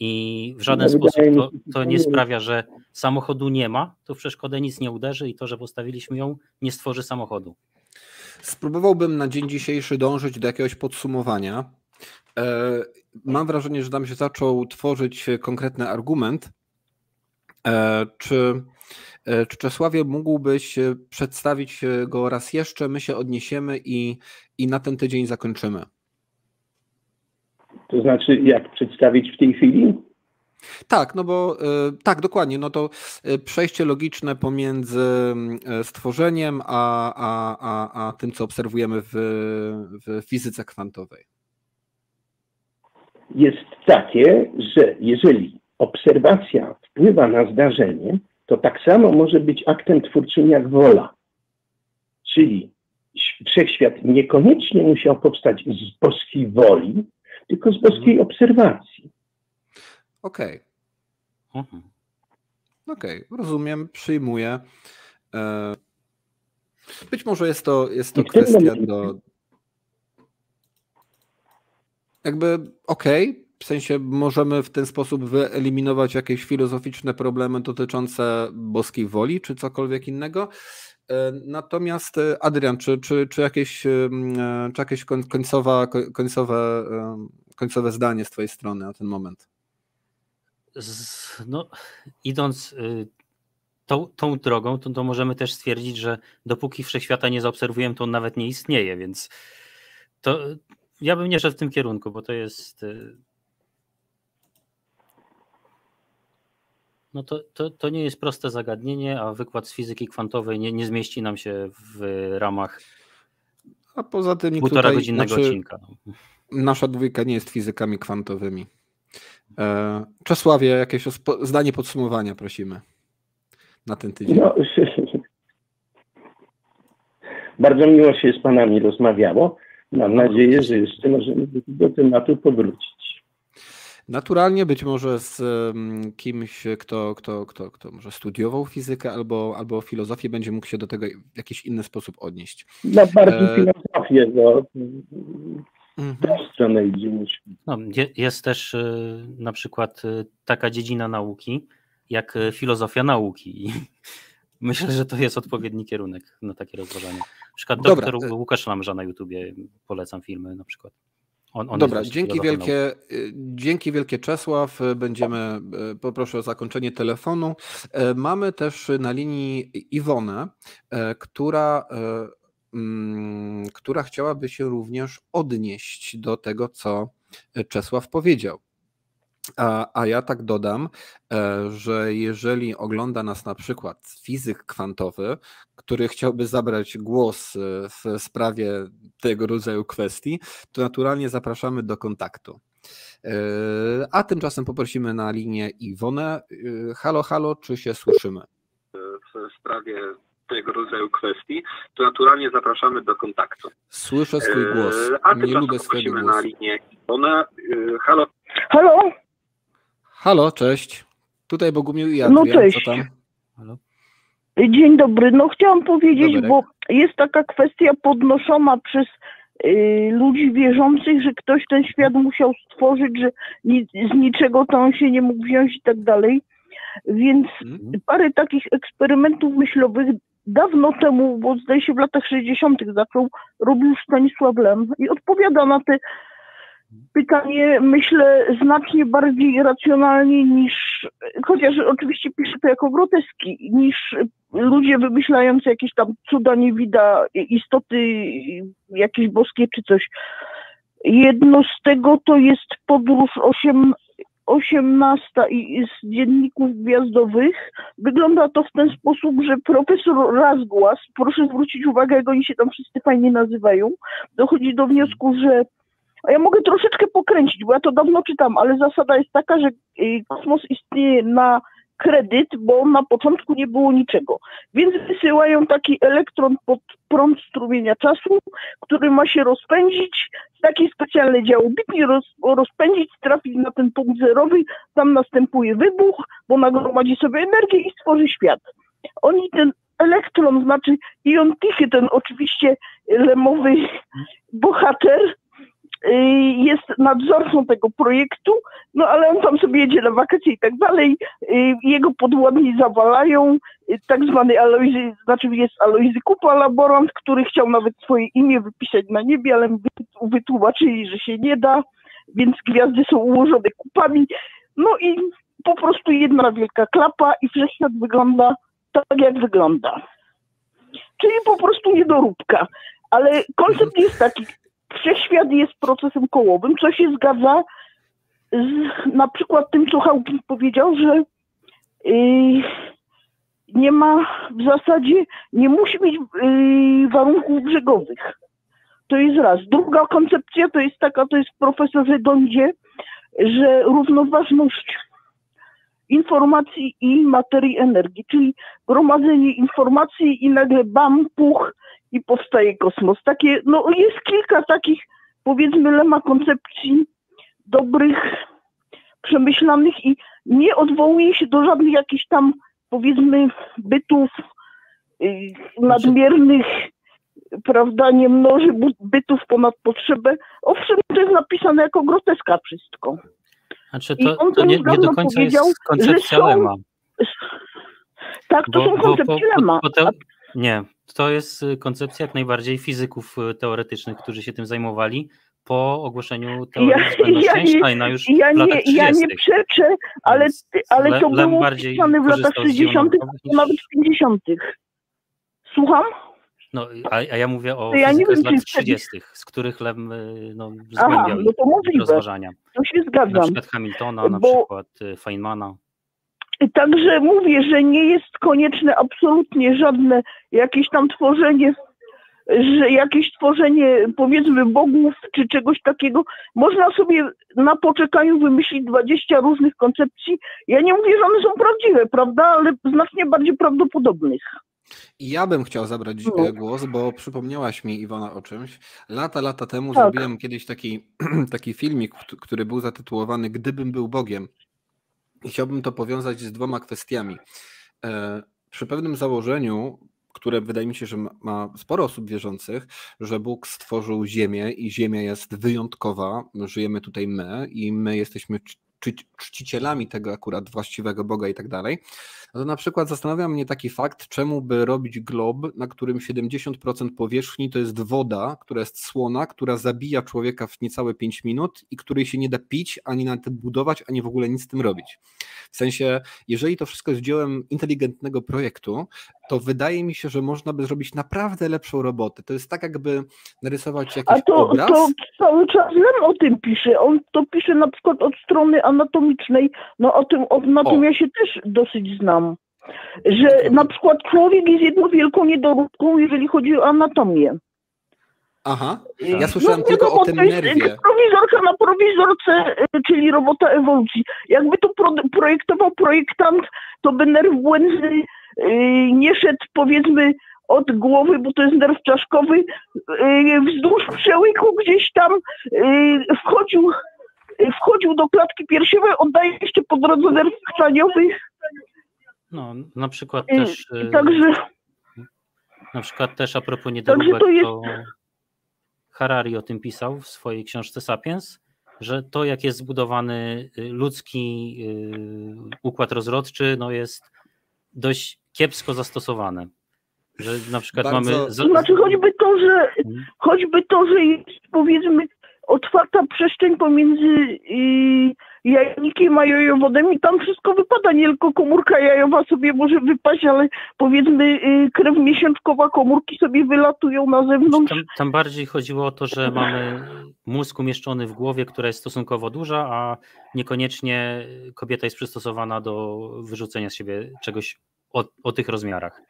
I w żaden no, sposób to, to nie sprawia, że samochodu nie ma, to w przeszkodę nic nie uderzy i to, że postawiliśmy ją, nie stworzy samochodu. Spróbowałbym na dzień dzisiejszy dążyć do jakiegoś podsumowania. E, mam wrażenie, że tam się zaczął tworzyć konkretny argument. E, czy, e, czy Czesławie mógłbyś przedstawić go raz jeszcze? My się odniesiemy i, i na ten tydzień zakończymy. To znaczy, jak przedstawić w tej chwili? Tak, no bo tak, dokładnie. No to przejście logiczne pomiędzy stworzeniem a, a, a, a tym, co obserwujemy w, w fizyce kwantowej jest takie, że jeżeli obserwacja wpływa na zdarzenie, to tak samo może być aktem twórczym jak wola. Czyli wszechświat niekoniecznie musiał powstać z boskiej woli, tylko z boskiej mhm. obserwacji. Okej. Okay. Mhm. Okej, okay. rozumiem, przyjmuję. E, być może jest to, jest to kwestia do, jakby okej, okay, w sensie możemy w ten sposób wyeliminować jakieś filozoficzne problemy dotyczące boskiej woli czy cokolwiek innego. E, natomiast e, Adrian, czy, czy, czy, jakieś, e, czy jakieś końcowa, końcowe, końcowe zdanie z Twojej strony na ten moment? No, idąc y, tą, tą drogą, to, to możemy też stwierdzić, że dopóki wszechświata nie zaobserwujemy, to on nawet nie istnieje, więc to, ja bym nie szedł w tym kierunku, bo to jest. Y, no to, to, to nie jest proste zagadnienie, a wykład z fizyki kwantowej nie, nie zmieści nam się w ramach a poza tym półtora tutaj, godzinnego znaczy, odcinka. No. Nasza dwójka nie jest fizykami kwantowymi. E, Czesławie, jakieś zdanie podsumowania prosimy na ten tydzień. No, [laughs] bardzo miło się z panami rozmawiało. Mam nadzieję, że jeszcze możemy do tematu powrócić. Naturalnie być może z kimś, kto, kto, kto, kto może studiował fizykę albo, albo filozofię, będzie mógł się do tego w jakiś inny sposób odnieść. No bardziej e... filozofię, bo mhm. stronę idzie No, jest też y, na przykład y, taka dziedzina nauki, jak filozofia nauki. [laughs] Myślę, że to jest odpowiedni kierunek na takie rozważania. Na przykład doktor Łukasz Lamża na YouTubie, polecam filmy na przykład. On, on Dobra, dzięki wielkie, dzięki wielkie Czesław. Będziemy, poproszę o zakończenie telefonu. Mamy też na linii Iwonę, która Mm, która chciałaby się również odnieść do tego, co Czesław powiedział. A, a, ja tak dodam, e, że jeżeli ogląda nas na przykład fizyk kwantowy, który chciałby zabrać głos e, w sprawie tego rodzaju kwestii, to naturalnie zapraszamy do kontaktu. E, a tymczasem poprosimy na linię Iwonę. Halo, halo, czy się słyszymy? W sprawie tego rodzaju kwestii, to naturalnie zapraszamy do kontaktu. Słyszę swój głos. A Nie lubię swojego głosu. na linię e, halo. Halo? Halo, cześć. Tutaj Bogumił i Adrian. No cześć. Co tam? Halo? Dzień dobry. No chciałam powiedzieć, Doberek. bo jest taka kwestia podnoszona przez y, ludzi wierzących, że ktoś ten świat musiał stworzyć, że ni z niczego to on się nie mógł wziąć i tak dalej. Więc mhm. parę takich eksperymentów myślowych dawno temu, bo zdaje się w latach 60. zaczął, robił Stanisław Lem i odpowiada na te pytanie, myślę, znacznie bardziej racjonalnie niż, chociaż oczywiście pisze to jako groteski, niż ludzie wymyślający jakieś tam cuda niewida, istoty jakieś boskie czy coś. Jedno z tego to jest podróż 8, 18 i z dzienników gwiazdowych. Wygląda to w ten sposób, że profesor Razgłas, proszę zwrócić uwagę, jak oni się tam wszyscy fajnie nazywają, dochodzi do wniosku, że a ja mogę troszeczkę pokręcić, bo ja to dawno czytam, ale zasada jest taka, że y, kosmos istnieje na kredyt, bo na początku nie było niczego. Więc wysyłają taki elektron pod prąd strumienia czasu, który ma się rozpędzić, takie specjalne działo bitnie roz, rozpędzić, trafić na ten punkt zerowy, tam następuje wybuch, bo nagromadzi sobie energię i stworzy świat. Oni ten elektron, znaczy Ion Tichy, ten oczywiście lemowy bohater, jest nadzorcą tego projektu, no ale on tam sobie jedzie na wakacje i tak dalej. Y, jego podwładni zawalają, y, tak zwany Alojzy, znaczy jest Alojzy Kupa, laborant, który chciał nawet swoje imię wypisać na niebie, ale wytłumaczyli, że się nie da, więc gwiazdy są ułożone kupami. No i po prostu jedna wielka klapa i wszechświat wygląda tak, jak wygląda. Czyli po prostu niedoróbka. Ale koncept jest taki, wszechświat jest procesem kołowym, co się zgadza z na przykład tym, co Hawking powiedział, że yy, nie ma w zasadzie, nie musi mieć yy, warunków brzegowych. To jest raz. Druga koncepcja to jest taka, to jest w profesorze Dondzie, że równoważność informacji i materii energii, czyli gromadzenie informacji i nagle bam, puch, i powstaje kosmos. Takie, no jest kilka takich, powiedzmy, lema koncepcji dobrych, przemyślanych i nie odwołuje się do żadnych jakichś tam, powiedzmy, bytów yy, nadmiernych, prawda, nie mnoży bytów ponad potrzebę. Owszem, to jest napisane jako groteska wszystko. Znaczy to, to nie, nie do końca jest koncepcja są, lema. Tak, to bo, są koncepcje bo, lema. Bo, bo nie, to jest y, koncepcja jak najbardziej fizyków y, teoretycznych, którzy się tym zajmowali po ogłoszeniu teorii ja, Einsteina już ja w latach 30. Ja nie przeczę, ale, ale to było pisane w latach 60., nawet 50. Słucham? No, a, a ja mówię o ja nie wiem, z lat 30., z których Lem y, no, zgłębiał Aha, no to możliwe. rozważania. To się zgadzam. Na przykład Hamiltona, na Bo... przykład Feynmana. Także mówię, że nie jest konieczne absolutnie żadne jakieś tam tworzenie, że jakieś tworzenie powiedzmy bogów czy czegoś takiego. Można sobie na poczekaniu wymyślić 20 różnych koncepcji. Ja nie mówię, że one są prawdziwe, prawda, ale znacznie bardziej prawdopodobnych. Ja bym chciał zabrać no. głos, bo przypomniałaś mi Iwona o czymś. Lata, lata temu tak. zrobiłem kiedyś taki, [clears throat] taki filmik, który był zatytułowany Gdybym był Bogiem. Chciałbym to powiązać z dwoma kwestiami. E, przy pewnym założeniu które wydaje mi się, że ma sporo osób wierzących, że Bóg stworzył Ziemię i Ziemia jest wyjątkowa. Żyjemy tutaj my i my jesteśmy czcicielami tego akurat właściwego Boga i tak dalej, no to na przykład zastanawia mnie taki fakt, czemu by robić glob, na którym 70% powierzchni to jest woda, która jest słona, która zabija człowieka w niecałe 5 minut i której się nie da pić, ani na tym budować, ani w ogóle nic z tym robić. W sensie, jeżeli to wszystko jest dziełem inteligentnego projektu, to wydaje mi się, że można by zrobić naprawdę lepszą robotę. To jest tak, jakby narysować jakiś A to, obraz. to cały czas Lem o tym pisze. On to pisze na przykład od strony anatomicznej. No o tym, o, na o. tym ja się też dosyć znam. Że na przykład człowiek jest jedną wielką niedoróbką, jeżeli chodzi o anatomię. Aha, ja słyszałem no, tylko o tym nerwie. Prowizorka na prowizorce, y, czyli robota ewolucji. Jakby to pro, projektował projektant, to by nerw błędny yy, nie szedł powiedzmy od głowy, bo to jest nerw czaszkowy, yy, wzdłuż przełyku gdzieś tam yy, wchodził, wchodził do klatki piersiowej, oddaje jeszcze po drodze nerw chrzaniowy. No, na przykład też... Także... Na przykład też a propos niedoróbek, to, jest... to Harari o tym pisał w swojej książce Sapiens, że to jak jest zbudowany ludzki układ rozrodczy, no jest dość kiepsko zastosowane. Że na przykład Bardzo... mamy. Znaczy choćby to, że hmm. choćby to, że jest powiedzmy otwarta przestrzeń pomiędzy yy, jajnikiem a jajowodem i tam wszystko wypada, nie tylko komórka jajowa sobie może wypaść, ale powiedzmy yy, krew miesiączkowa komórki sobie wylatują na zewnątrz. Tam, tam, bardziej chodziło o to, że mamy mózg umieszczony w głowie, która jest stosunkowo duża, a niekoniecznie kobieta jest przystosowana do wyrzucenia z siebie czegoś o, o tych rozmiarach.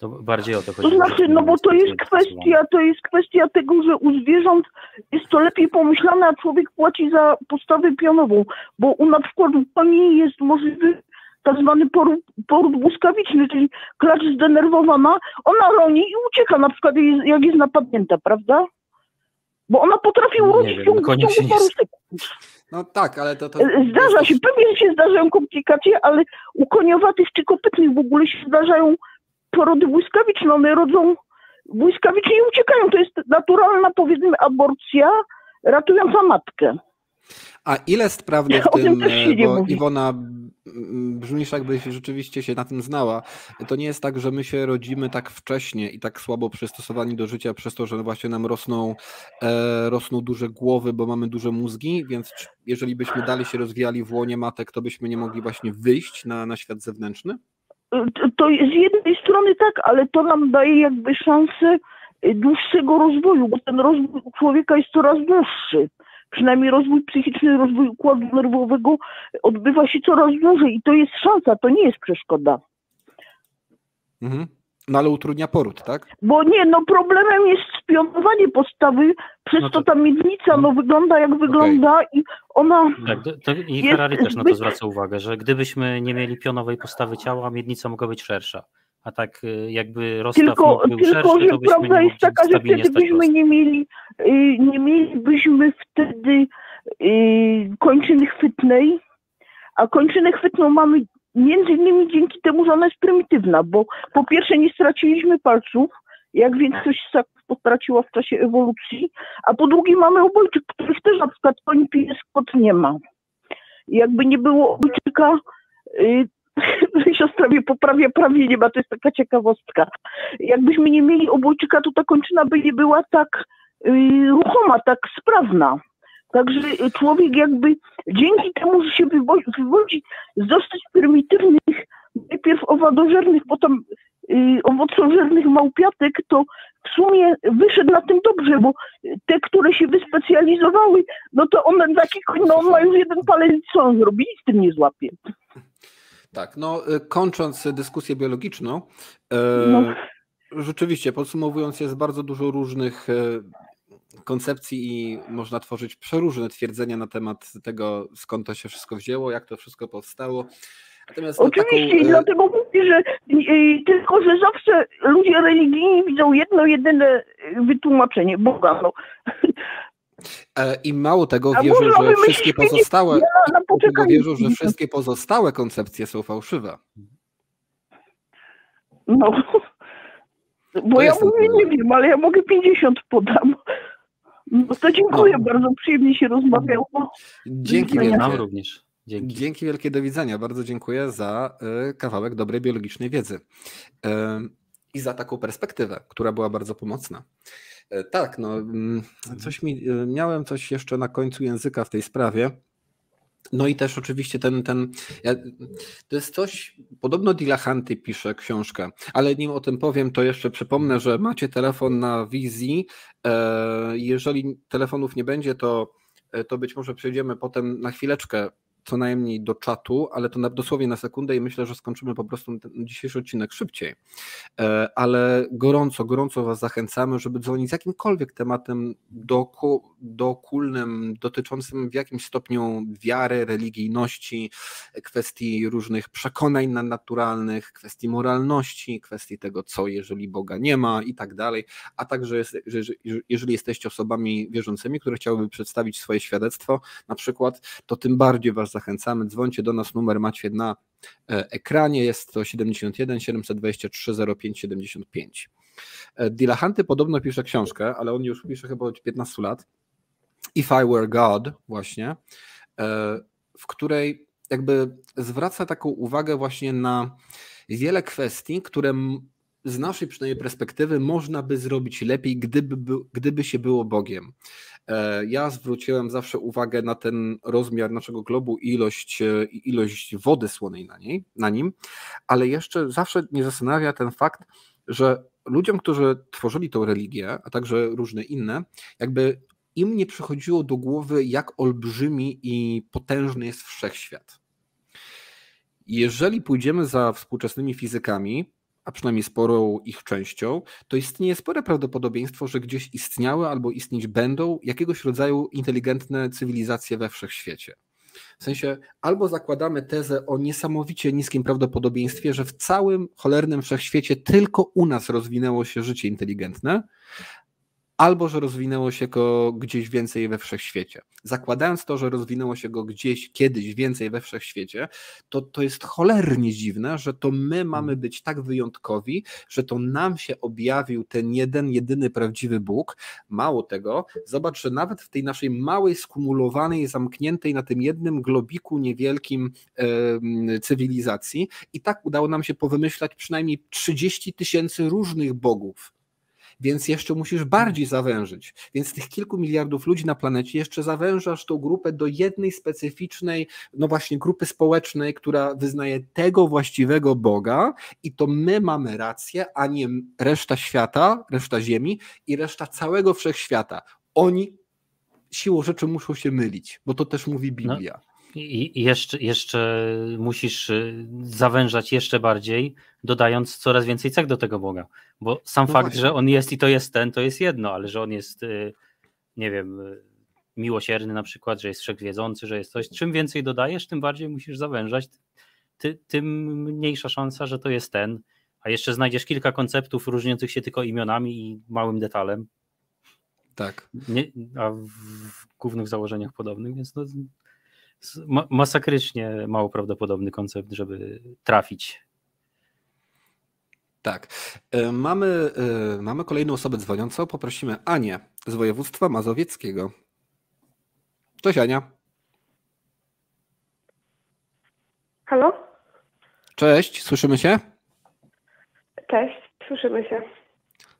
To bardziej o to chodzi. To znaczy, no bo to jest kwestia, to jest kwestia tego, że u zwierząt jest to lepiej pomyślane, a człowiek płaci za postawę pionową, bo u na przykład w pani jest możliwy tak zwany poród, poród błyskawiczny, czyli klacz zdenerwowana, ona roni i ucieka na przykład jak jest napadnięta, prawda? Bo ona potrafi urodzić w ciągu paru sekund. No tak, ale to... to Zdarza się, pewnie się zdarzają komplikacje, ale u koniowatych czy kopytnych w ogóle się zdarzają porody błyskawiczne, one rodzą błyskawicznie i uciekają. To jest naturalna, powiedzmy, aborcja ratująca matkę. A ile jest prawdy w tym, e, bo Iwona brzmisz jakbyś rzeczywiście się na tym znała. To nie jest tak, że my się rodzimy tak wcześnie i tak słabo przystosowani do życia przez to, że właśnie nam rosną, e, rosną duże głowy, bo mamy duże mózgi, więc jeżeli byśmy dalej się rozwijali w łonie matek, to byśmy nie mogli właśnie wyjść na, na świat zewnętrzny? To z jednej strony tak, ale to nam daje jakby szansę dłuższego rozwoju, bo ten rozwój człowieka jest coraz dłuższy przynajmniej rozwój psychiczny, rozwój układu nerwowego odbywa się coraz dłużej i to jest szansa, to nie jest przeszkoda. Mhm. No ale utrudnia poród, tak? Bo nie, no problemem jest spionowanie postawy, przez no to... to ta miednica no, wygląda jak okay. wygląda i ona... Tak, to, i Ferrari też na to zwraca uwagę, że gdybyśmy nie mieli pionowej postawy ciała, miednica mogła być szersza. A tak y, jakby rozstaw tylko, był tylko, szerszy, że to prawda jest taka, że wtedy byśmy nie mieli, y, nie mielibyśmy wtedy y, kończyny chwytnej, a kończynę chwytną mamy między innymi dzięki temu, że ona jest prymitywna, bo po pierwsze nie straciliśmy palców, jak większość ssaków potraciła w czasie ewolucji, a po drugie mamy obojczyk, których też na przykład koń pieskot nie ma. Jakby nie było obojczyka, [laughs] siostra mnie poprawia prawie nie ma, to jest taka ciekawostka. Jakbyśmy nie mieli obojczyka, to ta kończyna by nie była tak y, ruchoma, tak sprawna. Także człowiek jakby dzięki temu, że się wywodzi, wywodzi z dosyć prymitywnych, najpierw owadożernych, potem y, owocożernych małpiatek, to w sumie wyszedł na tym dobrze, bo te, które się wyspecjalizowały, no to one taki koń, no on ma już jeden palec, co on zrobi? Nic z tym nie złapie. Tak, no y, kończąc dyskusję biologiczną, e, no. rzeczywiście podsumowując jest bardzo dużo różnych koncepcji i można tworzyć przeróżne twierdzenia na temat tego, skąd to się wszystko wzięło, jak to wszystko powstało. Natomiast Oczywiście taką, i e, dlatego mówię, że tylko, że zawsze ludzie religijni widzą jedno, jedyne wytłumaczenie Boga. No. E, I mało tego wierzą, że wszystkie pozostałe wierzą, że wszystkie pozostałe koncepcje są fałszywe. No, bo To ja mówię, nie wiem, ale ja mogę 50 podam. No to dziękuję, No. bardzo przyjemnie się rozmawiało. Dzięki No, Nam wielkie. również. Dzięki. Dzięki wielkie, do widzenia. Bardzo dziękuję za y, kawałek dobrej biologicznej wiedzy Y, i za taką perspektywę, która była bardzo pomocna. Y, Tak, no, mm, coś mi, y, miałem coś jeszcze na końcu języka w tej sprawie. No i też oczywiście ten, ten ja, to jest coś, podobno Dilahanty pisze książkę, ale nim o tym powiem, to jeszcze przypomnę, że macie telefon na wizji. E, Jeżeli telefonów nie będzie, to, e, to być może przejdziemy potem na chwileczkę co najmniej do czatu, ale to na, dosłownie na sekundę i myślę, że skończymy po prostu ten dzisiejszy odcinek szybciej. E, Ale gorąco, gorąco Was zachęcamy, żeby dzwonić z jakimkolwiek tematem doku, dokulnym, dotyczącym w jakimś stopniu wiary, religijności, kwestii różnych przekonań nadnaturalnych, kwestii moralności, kwestii tego, co jeżeli Boga nie ma i tak dalej, a także jest, że, że, jeżeli jesteście osobami wierzącymi, które chciałyby przedstawić swoje świadectwo, na przykład, to tym bardziej Was zachęcamy. Dzwońcie do nas, numer macie na e, ekranie, jest to 71 723 05 75. E, Dilahanty podobno pisze książkę, ale on już pisze chyba od 15 lat. If I Were God, właśnie, e, w której jakby zwraca taką uwagę właśnie na wiele kwestii, które z naszej przynajmniej perspektywy można by zrobić lepiej, gdyby, by- gdyby się było Bogiem. E, Ja zwróciłem zawsze uwagę na ten rozmiar naszego globu ilość, e, i ilość wody słonej na, niej, na nim, ale jeszcze zawsze mnie zastanawia ten fakt, że ludziom, którzy tworzyli tą religię, a także różne inne, jakby im nie przychodziło do głowy, jak olbrzymi i potężny jest wszechświat. Jeżeli pójdziemy za współczesnymi fizykami, a przynajmniej sporą ich częścią, to istnieje spore prawdopodobieństwo, że gdzieś istniały albo istnieć będą jakiegoś rodzaju inteligentne cywilizacje we wszechświecie. W sensie albo zakładamy tezę o niesamowicie niskim prawdopodobieństwie, że w całym cholernym wszechświecie tylko u nas rozwinęło się życie inteligentne, albo że rozwinęło się go gdzieś więcej we wszechświecie. Zakładając to, że rozwinęło się go gdzieś kiedyś więcej we wszechświecie, to to jest cholernie dziwne, że to my mamy być tak wyjątkowi, że to nam się objawił ten jeden, jedyny prawdziwy Bóg. Mało tego, zobacz, że nawet w tej naszej małej, skumulowanej, zamkniętej na tym jednym globiku niewielkim cywilizacji, i tak udało nam się powymyślać przynajmniej 30 tysięcy różnych bogów więc jeszcze musisz bardziej zawężyć. Więc tych kilku miliardów ludzi na planecie jeszcze zawężasz tą grupę do jednej specyficznej, no właśnie grupy społecznej, która wyznaje tego właściwego Boga i to my mamy rację, a nie reszta świata, reszta Ziemi i reszta całego wszechświata. Oni siłą rzeczy muszą się mylić, bo to też mówi Biblia. I i jeszcze, jeszcze musisz y, zawężać jeszcze bardziej, dodając coraz więcej cech do tego Boga. Bo sam No fakt, właśnie. że on jest i to jest ten, to jest jedno, ale że on jest, y, nie wiem, y, miłosierny na przykład, że jest wszechwiedzący, że jest coś. Czym więcej dodajesz, tym bardziej musisz zawężać, ty, tym mniejsza szansa, że to jest ten. A jeszcze znajdziesz kilka konceptów różniących się tylko imionami i małym detalem, Tak. nie, a w, głównych założeniach podobnych, więc no, ma, masakrycznie mało prawdopodobny koncept, żeby trafić. Tak. E, Mamy, e, mamy kolejną osobę dzwoniącą. Poprosimy Anię z województwa mazowieckiego. Cześć Ania. Halo? Cześć, słyszymy się? Cześć, słyszymy się.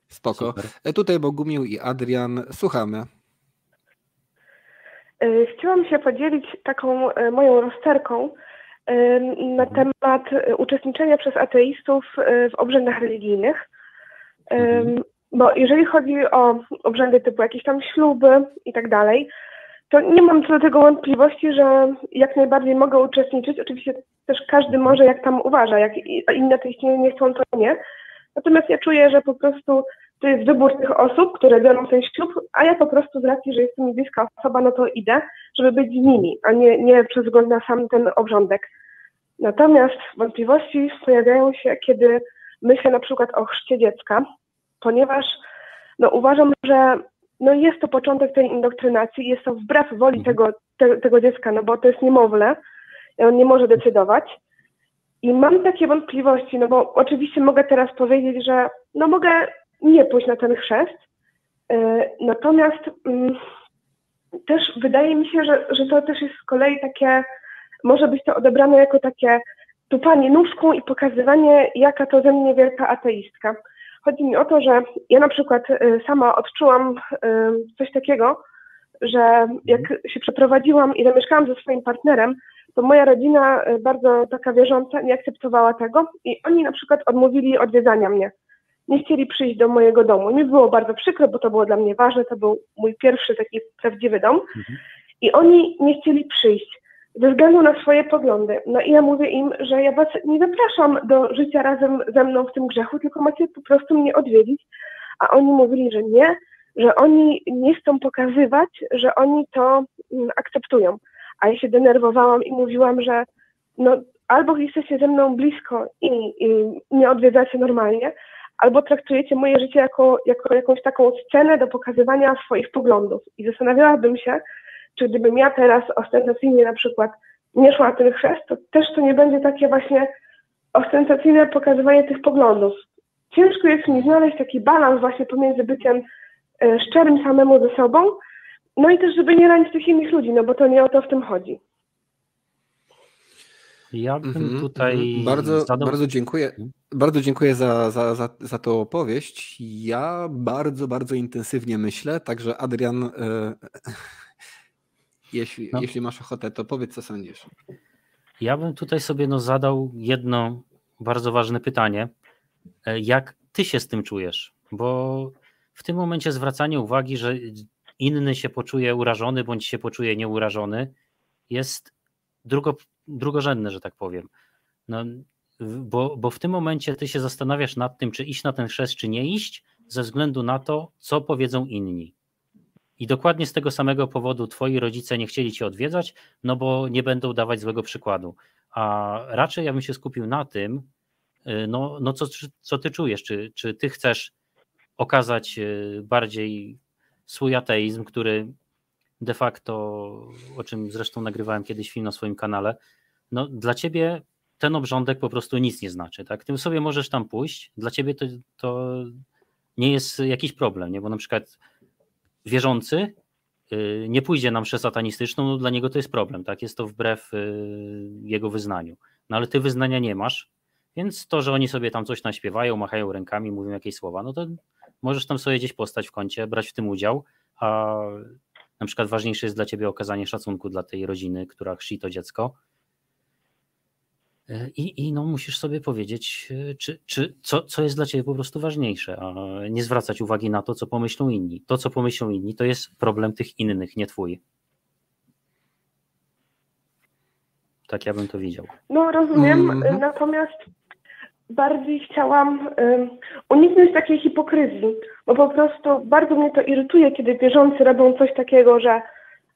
Spoko. Super. E, Tutaj Bogumił i Adrian. Słuchamy. Y, Chciałam się podzielić taką y, moją rozterką y, na temat uczestniczenia przez ateistów w obrzędach religijnych. Mhm. Bo jeżeli chodzi o obrzędy typu jakieś tam śluby i tak dalej, to nie mam co do tego wątpliwości, że jak najbardziej mogę uczestniczyć. Oczywiście też każdy może jak tam uważa, jak i- inne ateiści nie chcą, to nie. Natomiast ja czuję, że po prostu to jest wybór tych osób, które biorą ten ślub, a ja po prostu z racji, że jest mi bliska osoba, no to idę, żeby być z nimi, a nie, nie przez wzgląd na sam ten obrządek. Natomiast wątpliwości pojawiają się, kiedy myślę na przykład o chrzcie dziecka, ponieważ no, uważam, że no, jest to początek tej indoktrynacji, jest to wbrew woli Mhm. tego, te, tego dziecka, no bo to jest niemowlę, on nie może decydować. I mam takie wątpliwości, no bo oczywiście mogę teraz powiedzieć, że no mogę nie pójść na ten chrzest, e, natomiast mm, też wydaje mi się, że, że to też jest z kolei takie, może być to odebrane jako takie tupanie nóżką i pokazywanie, jaka to ze mnie wielka ateistka. Chodzi mi o to, że ja na przykład y, sama odczułam y, coś takiego, że jak się przeprowadziłam i zamieszkałam ze swoim partnerem, to moja rodzina bardzo taka wierząca nie akceptowała tego i oni na przykład odmówili odwiedzania mnie. Nie chcieli przyjść do mojego domu. Mi było bardzo przykro, bo to było dla mnie ważne, to był mój pierwszy taki prawdziwy dom. Mhm. I oni nie chcieli przyjść ze względu na swoje poglądy. No i ja mówię im, że ja was nie zapraszam do życia razem ze mną w tym grzechu, tylko macie po prostu mnie odwiedzić. A oni mówili, że nie, że oni nie chcą pokazywać, że oni to mm, akceptują. A ja się denerwowałam i mówiłam, że no, albo jesteście ze mną blisko i, i nie odwiedzacie normalnie, albo traktujecie moje życie jako, jako jakąś taką scenę do pokazywania swoich poglądów. I zastanawiałabym się, czy gdybym ja teraz ostentacyjnie na przykład nie szła na ten chrzest, to też to nie będzie takie właśnie ostentacyjne pokazywanie tych poglądów. Ciężko jest mi znaleźć taki balans właśnie pomiędzy byciem e, szczerym samemu ze sobą, no i też, żeby nie ranić tych innych ludzi, no bo to nie o to w tym chodzi. Ja bym mhm, tutaj. Mhm. Bardzo, zadał... bardzo dziękuję. Bardzo dziękuję za, za, za, za tą opowieść. Ja bardzo, bardzo intensywnie myślę, także Adrian, e, [laughs] jeśli, no. jeśli masz ochotę, to powiedz, co sądzisz. Ja bym tutaj sobie no, zadał jedno bardzo ważne pytanie. E, jak ty się z tym czujesz? Bo w tym momencie zwracanie uwagi, że inny się poczuje urażony bądź się poczuje nieurażony, jest drugo, drugorzędne, że tak powiem. No, bo, bo w tym momencie ty się zastanawiasz nad tym, czy iść na ten chrzest, czy nie iść, ze względu na to, co powiedzą inni. I dokładnie z tego samego powodu twoi rodzice nie chcieli cię odwiedzać, no bo nie będą dawać złego przykładu. A raczej ja bym się skupił na tym, y, no, no co, co ty czujesz, czy, czy ty chcesz okazać y, bardziej swój ateizm, który de facto, o czym zresztą nagrywałem kiedyś film na swoim kanale, no dla ciebie ten obrządek po prostu nic nie znaczy, tak? Ty sobie możesz tam pójść, dla ciebie to, to nie jest jakiś problem, nie? Bo na przykład wierzący y, nie pójdzie na mszę satanistyczną, no dla niego to jest problem, tak? Jest to wbrew y, jego wyznaniu. No ale ty wyznania nie masz, więc to, że oni sobie tam coś naśpiewają, machają rękami, mówią jakieś słowa, no to możesz tam sobie gdzieś postać w kącie, brać w tym udział, a na przykład ważniejsze jest dla ciebie okazanie szacunku dla tej rodziny, która chrzci to dziecko, I, I no, musisz sobie powiedzieć, e, czy, czy co, co jest dla ciebie po prostu ważniejsze, a nie zwracać uwagi na to, co pomyślą inni. To, co pomyślą inni, to jest problem tych innych, nie twój. Tak ja bym to widział. No rozumiem, mm -hmm. natomiast bardziej chciałam um, uniknąć takiej hipokryzji, bo po prostu bardzo mnie to irytuje, kiedy wierzący robią coś takiego, że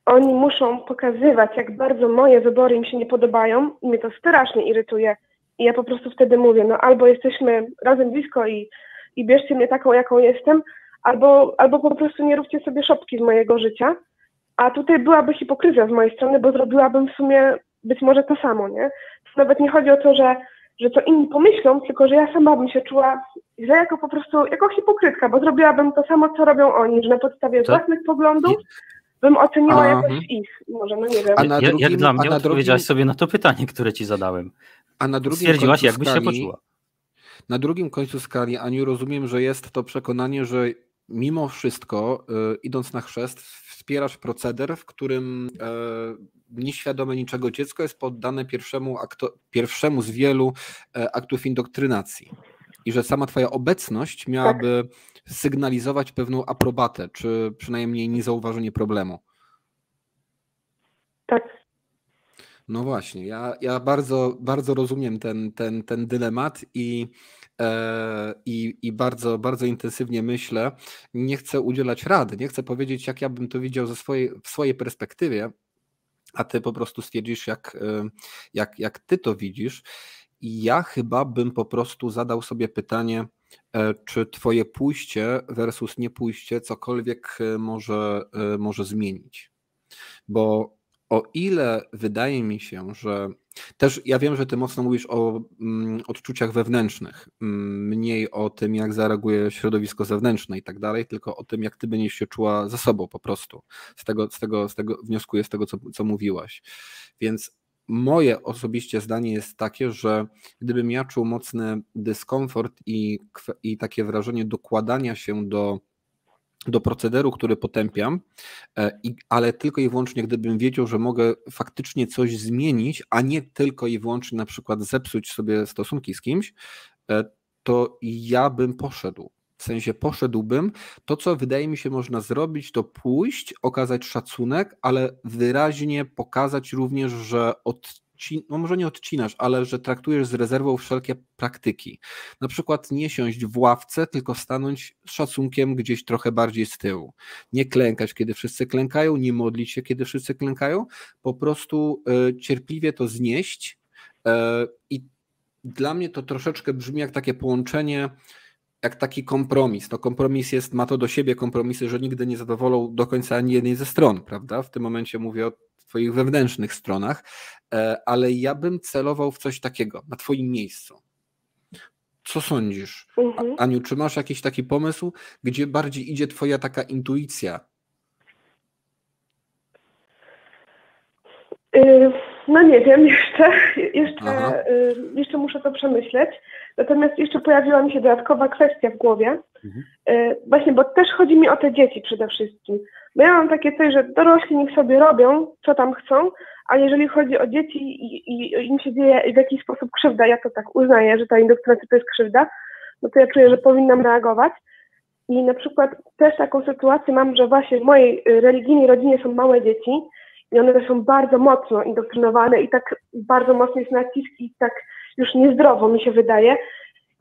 oni muszą pokazywać, jak bardzo moje wybory im się nie podobają i mnie to strasznie irytuje. I ja po prostu wtedy mówię, no albo jesteśmy razem blisko i, i bierzcie mnie taką, jaką jestem, albo, albo po prostu nie róbcie sobie szopki z mojego życia. A tutaj byłaby hipokryzja z mojej strony, bo zrobiłabym w sumie być może to samo, nie? Nawet nie chodzi o to, że, że to inni pomyślą, tylko że ja sama bym się czuła źle jako po prostu, jako hipokrytka, bo zrobiłabym to samo, co robią oni, że na podstawie to... własnych poglądów bym oceniła jakoś ich, może, no nie wiem. A na drugim, jak dla mnie odpowiedziałaś drugim... sobie na to pytanie, które ci zadałem. A na drugim Stwierdziłaś, jakbyś skali, się poczuła. Na drugim końcu skali, Aniu, rozumiem, że jest to przekonanie, że mimo wszystko, y, idąc na chrzest, wspierasz proceder, w którym y, nieświadome niczego dziecko jest poddane pierwszemu, akto, pierwszemu z wielu y, aktów indoktrynacji. I że sama twoja obecność miałaby tak sygnalizować pewną aprobatę, czy przynajmniej niezauważenie problemu. Tak. No właśnie, ja, ja bardzo, bardzo rozumiem ten, ten, ten dylemat i, e, i, i bardzo, bardzo intensywnie myślę. Nie chcę udzielać rady, nie chcę powiedzieć, jak ja bym to widział ze swojej, w swojej perspektywie, a ty po prostu stwierdzisz, jak, e, jak, jak ty to widzisz. Ja chyba bym po prostu zadał sobie pytanie, E, czy twoje pójście versus nie pójście cokolwiek e, może, e, może zmienić. Bo o ile wydaje mi się, że też ja wiem, że ty mocno mówisz o mm, odczuciach wewnętrznych, mm, mniej o tym, jak zareaguje środowisko zewnętrzne i tak dalej, tylko o tym, jak ty będziesz się czuła ze sobą po prostu. Z tego, z tego, z tego wnioskuję z tego, co, co mówiłaś. Więc moje osobiście zdanie jest takie, że gdybym ja czuł mocny dyskomfort i, i takie wrażenie dokładania się do do procederu, który potępiam, e, ale tylko i wyłącznie gdybym wiedział, że mogę faktycznie coś zmienić, a nie tylko i wyłącznie na przykład zepsuć sobie stosunki z kimś, e, to ja bym poszedł. W sensie poszedłbym. To, co wydaje mi się można zrobić, to pójść, okazać szacunek, ale wyraźnie pokazać również, że od no może nie odcinasz, ale że traktujesz z rezerwą wszelkie praktyki. Na przykład nie siąść w ławce, tylko stanąć z szacunkiem gdzieś trochę bardziej z tyłu. Nie klękać, kiedy wszyscy klękają, nie modlić się, kiedy wszyscy klękają, po prostu y, cierpliwie to znieść y, i dla mnie to troszeczkę brzmi jak takie połączenie jak taki kompromis. No kompromis jest, ma to do siebie kompromisy, że nigdy nie zadowolą do końca ani jednej ze stron, prawda? W tym momencie mówię o Twoich wewnętrznych stronach, e, ale ja bym celował w coś takiego na Twoim miejscu. Co sądzisz? Mhm. Aniu, czy masz jakiś taki pomysł, gdzie bardziej idzie Twoja taka intuicja? Y, no nie wiem, [laughs] jeszcze, jeszcze, y, jeszcze muszę to przemyśleć. Natomiast jeszcze pojawiła mi się dodatkowa kwestia w głowie. Mhm. Y, właśnie, bo też chodzi mi o te dzieci przede wszystkim. Bo ja mam takie coś, że dorośli niech sobie robią, co tam chcą, a jeżeli chodzi o dzieci i, i, im się dzieje w jakiś sposób krzywda, ja to tak uznaję, że ta indoktrynacja to jest krzywda, no to ja czuję, że powinnam reagować. I na przykład też taką sytuację mam, że właśnie w mojej religijnej rodzinie są małe dzieci i one są bardzo mocno indoktrynowane i tak bardzo mocno jest nacisk i tak już niezdrowo mi się wydaje,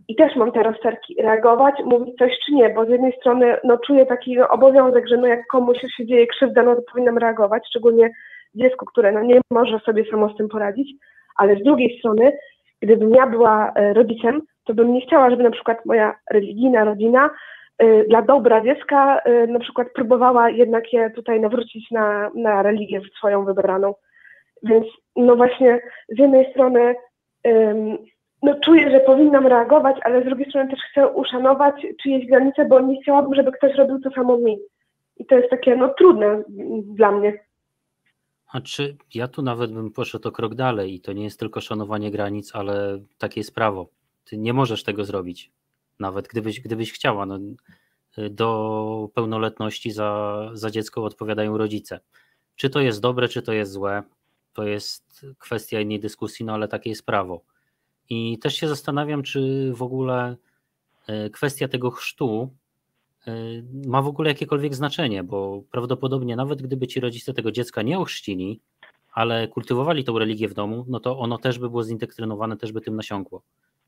i też mam teraz serki reagować, mówić coś czy nie, bo z jednej strony no, czuję taki obowiązek, że no, jak komuś się dzieje krzywda, no to powinnam reagować, szczególnie dziecku, które no, nie może sobie samo z tym poradzić, ale z drugiej strony, gdybym ja była e, rodzicem, to bym nie chciała, żeby na przykład moja religijna rodzina dla dobra dziecka y, na przykład próbowała jednak je tutaj nawrócić na, na religię swoją wybraną. Więc no właśnie z jednej strony no czuję, że powinnam reagować, ale z drugiej strony też chcę uszanować czyjeś granice, bo nie chciałabym, żeby ktoś robił to samo mi. I to jest takie no trudne dla mnie. A czy ja tu nawet bym poszedł o krok dalej i to nie jest tylko szanowanie granic, ale takie jest prawo. Ty nie możesz tego zrobić, nawet gdybyś, gdybyś chciała. No, do pełnoletności za, za dziecko odpowiadają rodzice. Czy to jest dobre, czy to jest złe, to jest kwestia innej dyskusji, no ale takie jest prawo. I też się zastanawiam, czy w ogóle e, kwestia tego chrztu e, ma w ogóle jakiekolwiek znaczenie, bo prawdopodobnie nawet gdyby ci rodzice tego dziecka nie ochrzcili, ale kultywowali tą religię w domu, no to ono też by było zindoktrynowane, też by tym nasiąkło.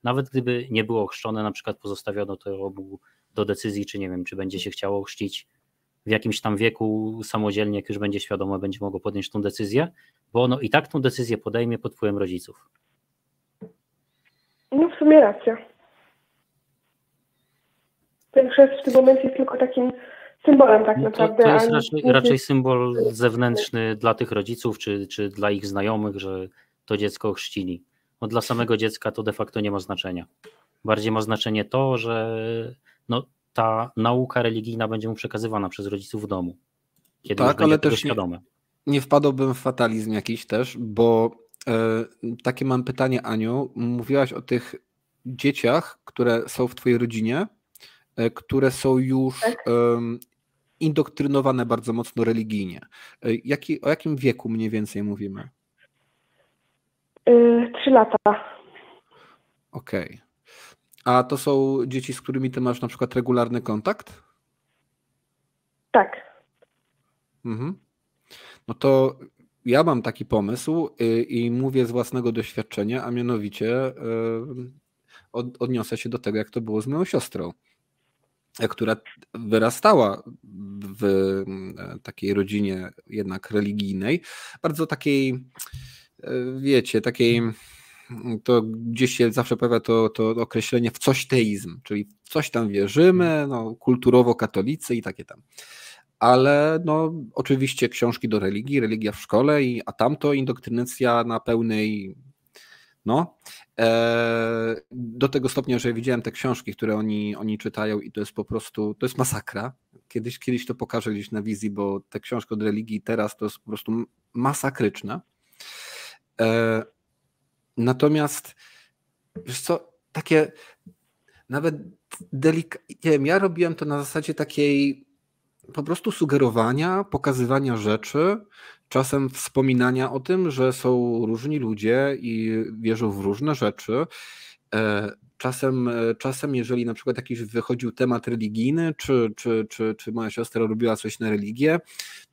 Nawet gdyby nie było ochrzczone, na przykład pozostawiono to do decyzji, czy nie wiem, czy będzie się chciało ochrzcić w jakimś tam wieku samodzielnie, jak już będzie świadome, będzie mogło podjąć tą decyzję, bo ono i tak tą decyzję podejmie pod wpływem rodziców. No w sumie racja. Ten chrzest w tym momencie jest tylko takim symbolem tak naprawdę. To, to jest raczej, raczej, symbol zewnętrzny dla tych rodziców, czy, czy dla ich znajomych, że to dziecko chrzcili. No dla samego dziecka to de facto nie ma znaczenia. Bardziej ma znaczenie to, że no, ta nauka religijna będzie mu przekazywana przez rodziców w domu. Kiedy tak, ale też świadome. Nie, nie wpadłbym w fatalizm jakiś też, bo E, takie mam pytanie, Aniu. Mówiłaś o tych dzieciach, które są w Twojej rodzinie, e, które są już tak. indoktrynowane bardzo mocno religijnie. E, jaki, o jakim wieku mniej więcej mówimy? Trzy lata. Okej. Okay. A to są dzieci, z którymi ty masz na przykład regularny kontakt? Tak. Mhm. No to ja mam taki pomysł y, i mówię z własnego doświadczenia, a mianowicie y, odniosę się do tego, jak to było z moją siostrą, która wyrastała w takiej rodzinie jednak religijnej, bardzo takiej, wiecie, takiej to gdzieś się zawsze pojawia to, to określenie w coś teizm, czyli w coś tam wierzymy, no, kulturowo katolicy i takie tam. ale no, oczywiście książki do religii, religia w szkole, i, a tamto indoktrynacja na pełnej no, e, do tego stopnia, że widziałem te książki, które oni, oni czytają i to jest po prostu, to jest masakra. Kiedyś, kiedyś to pokażę gdzieś na wizji, bo te książki od religii teraz to jest po prostu masakryczne. E, natomiast, wiesz co, takie nawet delikatnie, ja robiłem to na zasadzie takiej po prostu sugerowania, pokazywania rzeczy, czasem wspominania o tym, że są różni ludzie i wierzą w różne rzeczy. Czasem, e, czasem, jeżeli na przykład jakiś wychodził temat religijny, czy, czy, czy, czy moja siostra robiła coś na religię,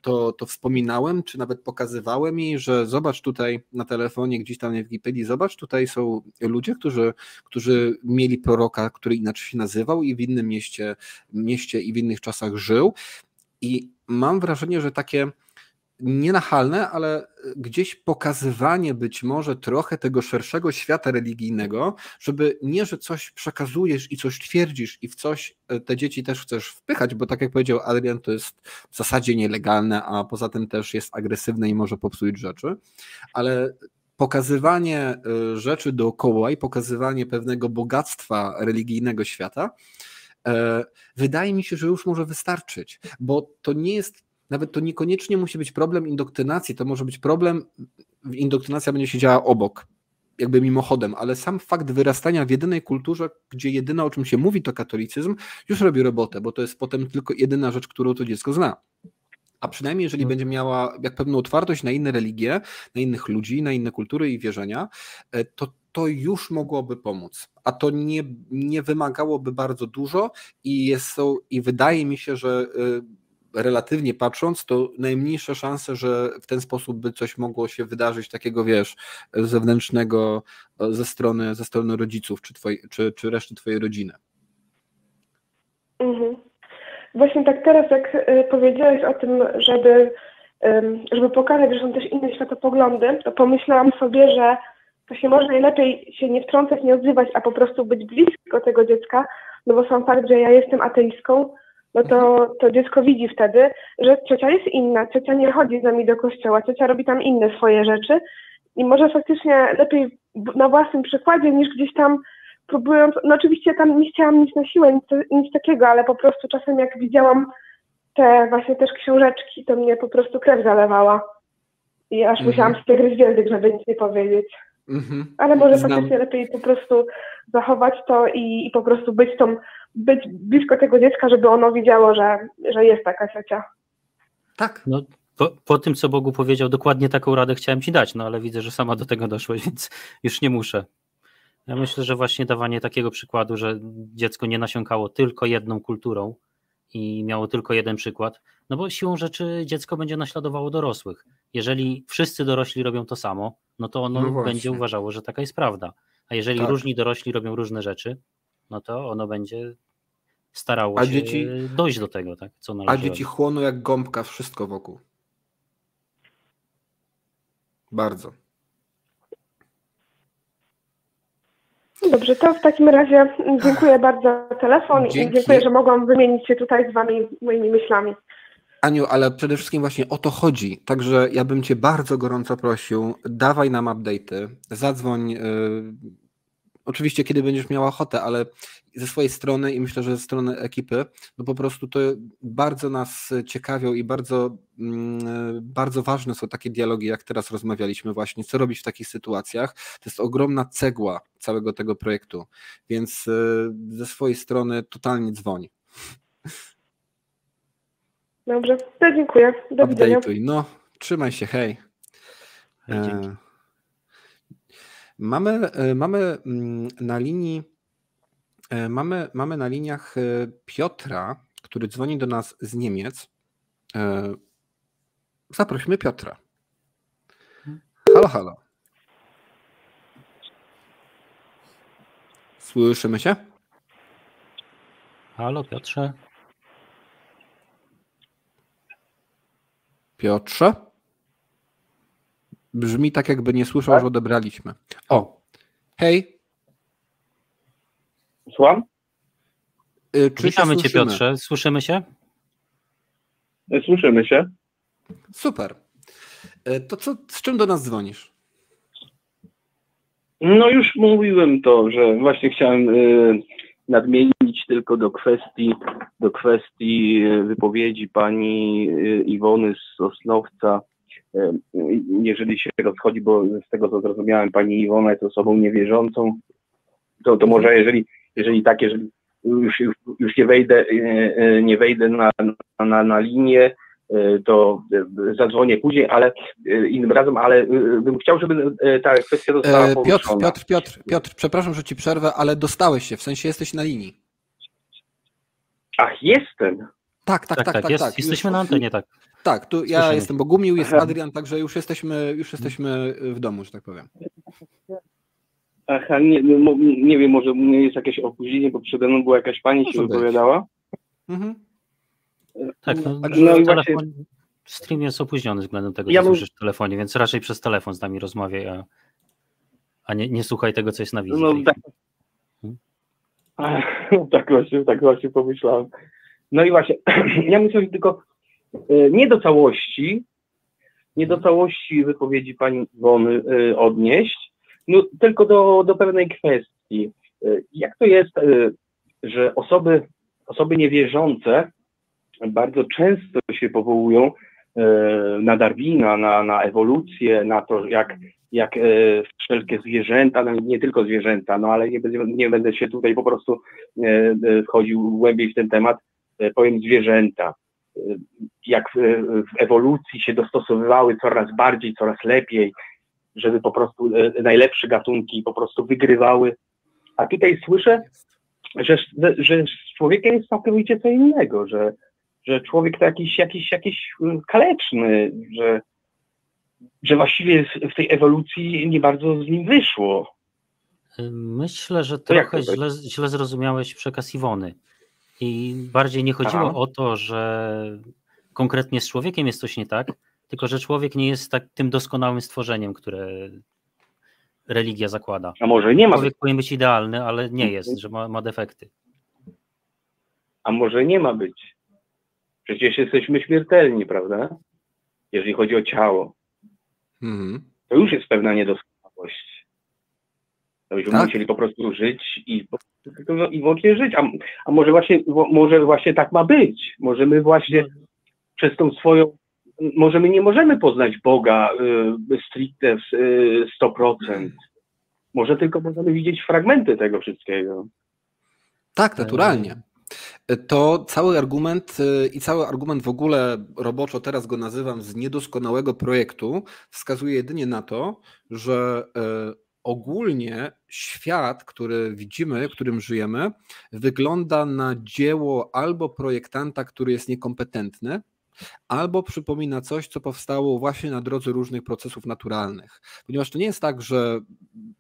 to, to wspominałem, czy nawet pokazywałem jej, że zobacz tutaj na telefonie, gdzieś tam w Wikipedii, zobacz, tutaj są ludzie, którzy, którzy mieli proroka, który inaczej się nazywał i w innym mieście, mieście i w innych czasach żył. I mam wrażenie, że takie nienachalne, ale gdzieś pokazywanie być może trochę tego szerszego świata religijnego, żeby nie, że coś przekazujesz i coś twierdzisz i w coś e, te dzieci też chcesz wpychać, bo tak jak powiedział Adrian, to jest w zasadzie nielegalne, a poza tym też jest agresywne i może popsuć rzeczy, ale pokazywanie e, rzeczy dookoła i pokazywanie pewnego bogactwa religijnego świata, e, wydaje mi się, że już może wystarczyć, bo to nie jest nawet to niekoniecznie musi być problem indoktrynacji, to może być problem, indoktrynacja będzie się działa obok, jakby mimochodem, ale sam fakt wyrastania w jedynej kulturze, gdzie jedyna o czym się mówi to katolicyzm, już robi robotę, bo to jest potem tylko jedyna rzecz, którą to dziecko zna. A przynajmniej jeżeli no. będzie miała jak pewną otwartość na inne religie, na innych ludzi, na inne kultury i wierzenia, e, to to już mogłoby pomóc. A to nie, nie wymagałoby bardzo dużo i jest i wydaje mi się, że e, relatywnie patrząc, to najmniejsze szanse, że w ten sposób by coś mogło się wydarzyć takiego, wiesz, zewnętrznego ze strony, ze strony rodziców czy, twoi, czy, czy reszty twojej rodziny. Mhm. Właśnie tak teraz, jak y, powiedziałeś o tym, żeby, żeby pokazać, że są też inne światopoglądy, to pomyślałam sobie, że to się może najlepiej się nie wtrącać, nie odzywać, a po prostu być blisko tego dziecka, no bo sam fakt, że ja jestem ateistką, no to, to dziecko widzi wtedy, że ciocia jest inna, ciocia nie chodzi z nami do kościoła, ciocia robi tam inne swoje rzeczy i może faktycznie lepiej na własnym przykładzie niż gdzieś tam próbując, no oczywiście tam nie chciałam nic na siłę, nic, nic takiego, ale po prostu czasem jak widziałam te właśnie też książeczki, to mnie po prostu krew zalewała i aż mm musiałam spiegryć język, żeby nic nie powiedzieć. -hmm. Ale może Znam. faktycznie lepiej po prostu zachować to i, i po prostu być tą być blisko tego dziecka, żeby ono wiedziało, że, że jest taka ciocia. Tak. No, po, po, tym, co Bogu powiedział, dokładnie taką radę chciałem ci dać, no ale widzę, że sama do tego doszłeś, [laughs] więc już nie muszę. Ja myślę, że właśnie dawanie takiego przykładu, że dziecko nie nasiąkało tylko jedną kulturą i miało tylko jeden przykład, no bo siłą rzeczy dziecko będzie naśladowało dorosłych. Jeżeli wszyscy dorośli robią to samo, no to ono no będzie uważało, że taka jest prawda. A jeżeli tak. różni dorośli robią różne rzeczy, no to ono będzie starało a się dzieci, dojść do tego, tak, co należy. A dzieci chłoną jak gąbka wszystko wokół. Bardzo. Dobrze, to w takim razie dziękuję bardzo za telefon Dzięki. i dziękuję, że mogłam wymienić się tutaj z Wami moimi myślami. Aniu, ale przede wszystkim właśnie o to chodzi. Także ja bym Cię bardzo gorąco prosił, dawaj nam update'y, zadzwoń, y, oczywiście kiedy będziesz miała ochotę, ale ze swojej strony i myślę, że ze strony ekipy, no po prostu to bardzo nas ciekawią i bardzo, mm, bardzo ważne są takie dialogi, jak teraz rozmawialiśmy właśnie, co robić w takich sytuacjach. To jest ogromna cegła całego tego projektu, więc y, ze swojej strony totalnie dzwoń. Dobrze, to dziękuję. Do widzenia. No, trzymaj się, hej. E, Mamy, e, mamy mm, na linii mamy, mamy na liniach e, Piotra, który dzwoni do nas z Niemiec. Zaprośmy Piotra. Halo, halo. Słyszymy się? Halo, Piotrze. Piotrze? Brzmi tak, jakby nie słyszał, tak? że odebraliśmy. O, hej. Słucham? Y, czy Witamy Cię, Piotrze. Słyszymy się? Słyszymy się. Super. E, to co, z czym do nas dzwonisz? No już mówiłem to, że właśnie chciałem y, nadmienić tylko do kwestii, do kwestii y, wypowiedzi pani y, Iwony z Sosnowca. Jeżeli się rozchodzi, bo z tego co zrozumiałem, pani Iwona jest osobą niewierzącą, to, to może jeżeli, jeżeli tak, jeżeli już, już, już nie wejdę, nie wejdę na, na, na linię, Y, to zadzwonię później, ale innym razem, ale bym chciał, żeby ta kwestia została e, Piotr, Piotr, Piotr, Piotr, przepraszam, że ci przerwę, ale dostałeś się, w sensie jesteś na linii. Ach, jestem. Tak, tak, tak, tak. tak, jest, tak. Jesteśmy już, na antenie, tak. Tak, tu ja Słyszymy. jestem Bogumił, jest Adrian, także już jesteśmy, już jesteśmy w domu, że tak powiem. Aha, nie, no, nie wiem, może jest jakieś opóźnienie, bo przede mną była jakaś pani się wypowiadała. Mhm. Tak, no, no i właśnie... stream jest opóźniony względem tego, ja że słyszysz w telefonie, więc raczej przez telefon z nami rozmawiaj, a, a nie, nie słuchaj tego, co jest na wizji. No, tak. Hmm? tak, właśnie, tak właśnie pomyślałem. No i właśnie, [clears throat] ja myślę, że tylko e, nie do całości, nie do całości wypowiedzi pani Iwony e, odnieść, no, tylko do, do pewnej kwestii. E, jak to jest, że osoby, osoby niewierzące bardzo często się powołują e, na Darwina, na, na ewolucję, na to, jak, jak e, wszelkie zwierzęta, no nie tylko zwierzęta, no ale nie, nie będę się tutaj po prostu e, wchodził głębiej w ten temat, powiem zwierzęta, jak w ewolucji się dostosowywały coraz bardziej, coraz lepiej, żeby po prostu najlepsze gatunki po prostu wygrywały. A tutaj słyszę, że, że z człowiekiem jest całkowicie co innego, że, że człowiek to jakiś, jakiś, jakiś mm, kaleczny, że, że właściwie w tej ewolucji nie bardzo z nim wyszło. Myślę, że trochę źle, źle zrozumiałeś przekaz Iwony. I bardziej nie chodziło Aha. o to, że konkretnie z człowiekiem jest coś nie tak, tylko że człowiek nie jest tak tym doskonałym stworzeniem, które religia zakłada. A może nie ma. Człowiek powinien być idealny, ale nie jest, że ma, ma defekty. A może nie ma być. Przecież jesteśmy śmiertelni, prawda? Jeżeli chodzi o ciało. Mhm. To już jest pewna niedoskonałość. To byśmy tak? musieli po prostu żyć i, i wyłącznie żyć. A, a może, właśnie, może właśnie tak ma być. Może my właśnie przez tą swoją może my nie możemy poznać Boga y, stricte w y, 100%. Może tylko możemy widzieć fragmenty tego wszystkiego. Tak, naturalnie to cały argument y, i cały argument w ogóle roboczo teraz go nazywam z niedoskonałego projektu, wskazuje jedynie na to, że y, ogólnie świat, który widzimy, którym żyjemy, wygląda na dzieło albo projektanta, który jest niekompetentny, albo przypomina coś, co powstało właśnie na drodze różnych procesów naturalnych. Ponieważ to nie jest tak, że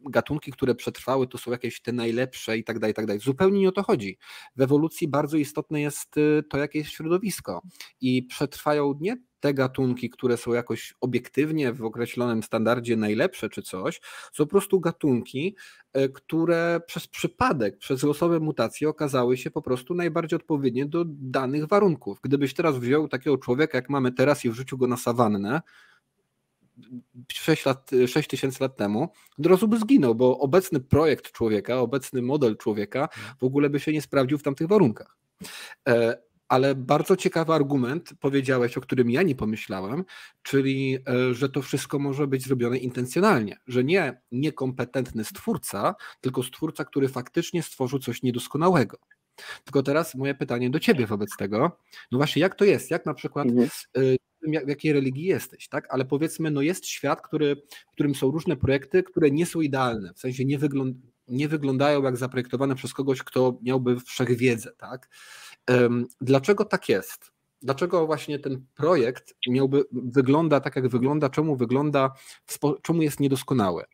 gatunki, które przetrwały, to są jakieś te najlepsze i tak dalej, i tak dalej. Zupełnie nie o to chodzi. W ewolucji bardzo istotne jest y, to, jakie jest środowisko. I przetrwają nie te gatunki, które są jakoś obiektywnie w określonym standardzie najlepsze czy coś, są po prostu gatunki, e, które przez przypadek, przez losowe mutacje okazały się po prostu najbardziej odpowiednie do danych warunków. Gdybyś teraz wziął takiego człowieka, jak mamy teraz i wrzucił go na sawannę, 6, lat, 6 tysięcy lat temu, od razu by zginął, bo obecny projekt człowieka, obecny model człowieka w ogóle by się nie sprawdził w tamtych warunkach. E, ale bardzo ciekawy argument powiedziałeś, o którym ja nie pomyślałem, czyli e, że to wszystko może być zrobione intencjonalnie, że nie niekompetentny stwórca, tylko stwórca, który faktycznie stworzył coś niedoskonałego. Tylko teraz moje pytanie do ciebie wobec tego, no właśnie jak to jest, jak na przykład mhm. w jakiej religii jesteś, tak? Ale powiedzmy, no jest świat, który, w którym są różne projekty, które nie są idealne, w sensie nie, wygląd nie wyglądają jak zaprojektowane przez kogoś, kto miałby wszechwiedzę, tak? Dlaczego tak jest? Dlaczego właśnie ten projekt miałby wygląda tak, jak wygląda, czemu wygląda, czemu jest niedoskonały?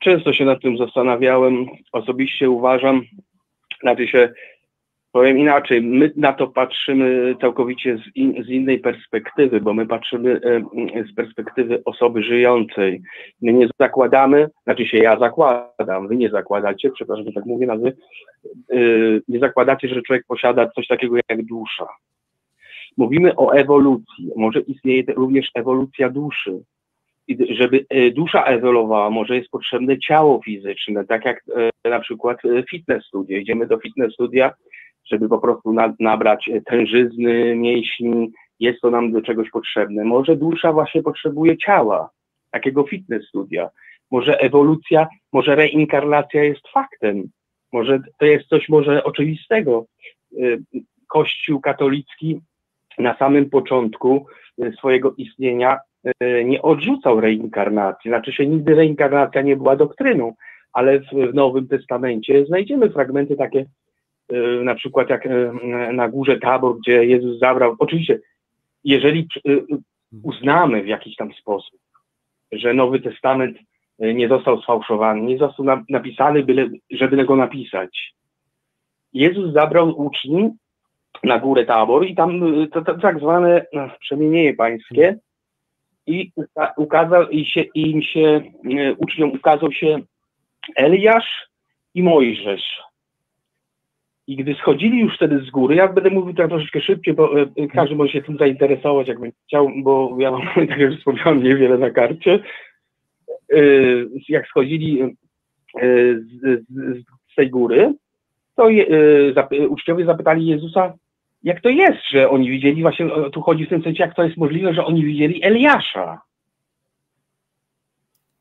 Często się nad tym zastanawiałem. Osobiście uważam, znaczy się Powiem inaczej, my na to patrzymy całkowicie z, in, z, innej perspektywy, bo my patrzymy e, z perspektywy osoby żyjącej. My nie zakładamy, znaczy się ja zakładam, wy nie zakładacie, przepraszam, że tak mówię nazwy, e, nie zakładacie, że człowiek posiada coś takiego jak dusza. Mówimy o ewolucji. Może istnieje również ewolucja duszy. I żeby e, dusza ewoluowała, może jest potrzebne ciało fizyczne, tak jak na przykład fitness studia. Idziemy do fitness studia, żeby po prostu na, nabrać tężyzny, mięśni, jest to nam do czegoś potrzebne. Może dusza właśnie potrzebuje ciała, takiego fitness studia. Może ewolucja, może reinkarnacja jest faktem. Może to jest coś może oczywistego. Y, Kościół katolicki na samym początku y, swojego istnienia nie odrzucał reinkarnacji. Znaczy się nigdy reinkarnacja nie była doktryną, ale w Nowym Testamencie znajdziemy fragmenty takie na przykład jak y, na górze Tabor, gdzie Jezus zabrał. Oczywiście, jeżeli y, uznamy w jakiś tam sposób, że Nowy Testament nie został sfałszowany, nie został napisany, byle, żeby go napisać. Jezus zabrał uczniów na górę Tabor i tam to, to tak zwane no, przemienienie pańskie i ukazał i się, im się uczniom ukazał się Eliasz i Mojżesz. I gdy schodzili już wtedy z góry, ja będę mówił tak troszeczkę szybciej, bo e, e, każdy może się tym zainteresować, jak będzie chciał, bo ja mam, [laughs] tak jak wspomniałem, niewiele na karcie. E, jak schodzili z, z, z tej góry, to je, uczniowie zapytali Jezusa, jak to jest, że oni widzieli, właśnie tu chodzi w tym sensie, jak to jest możliwe, że oni widzieli Eliasza.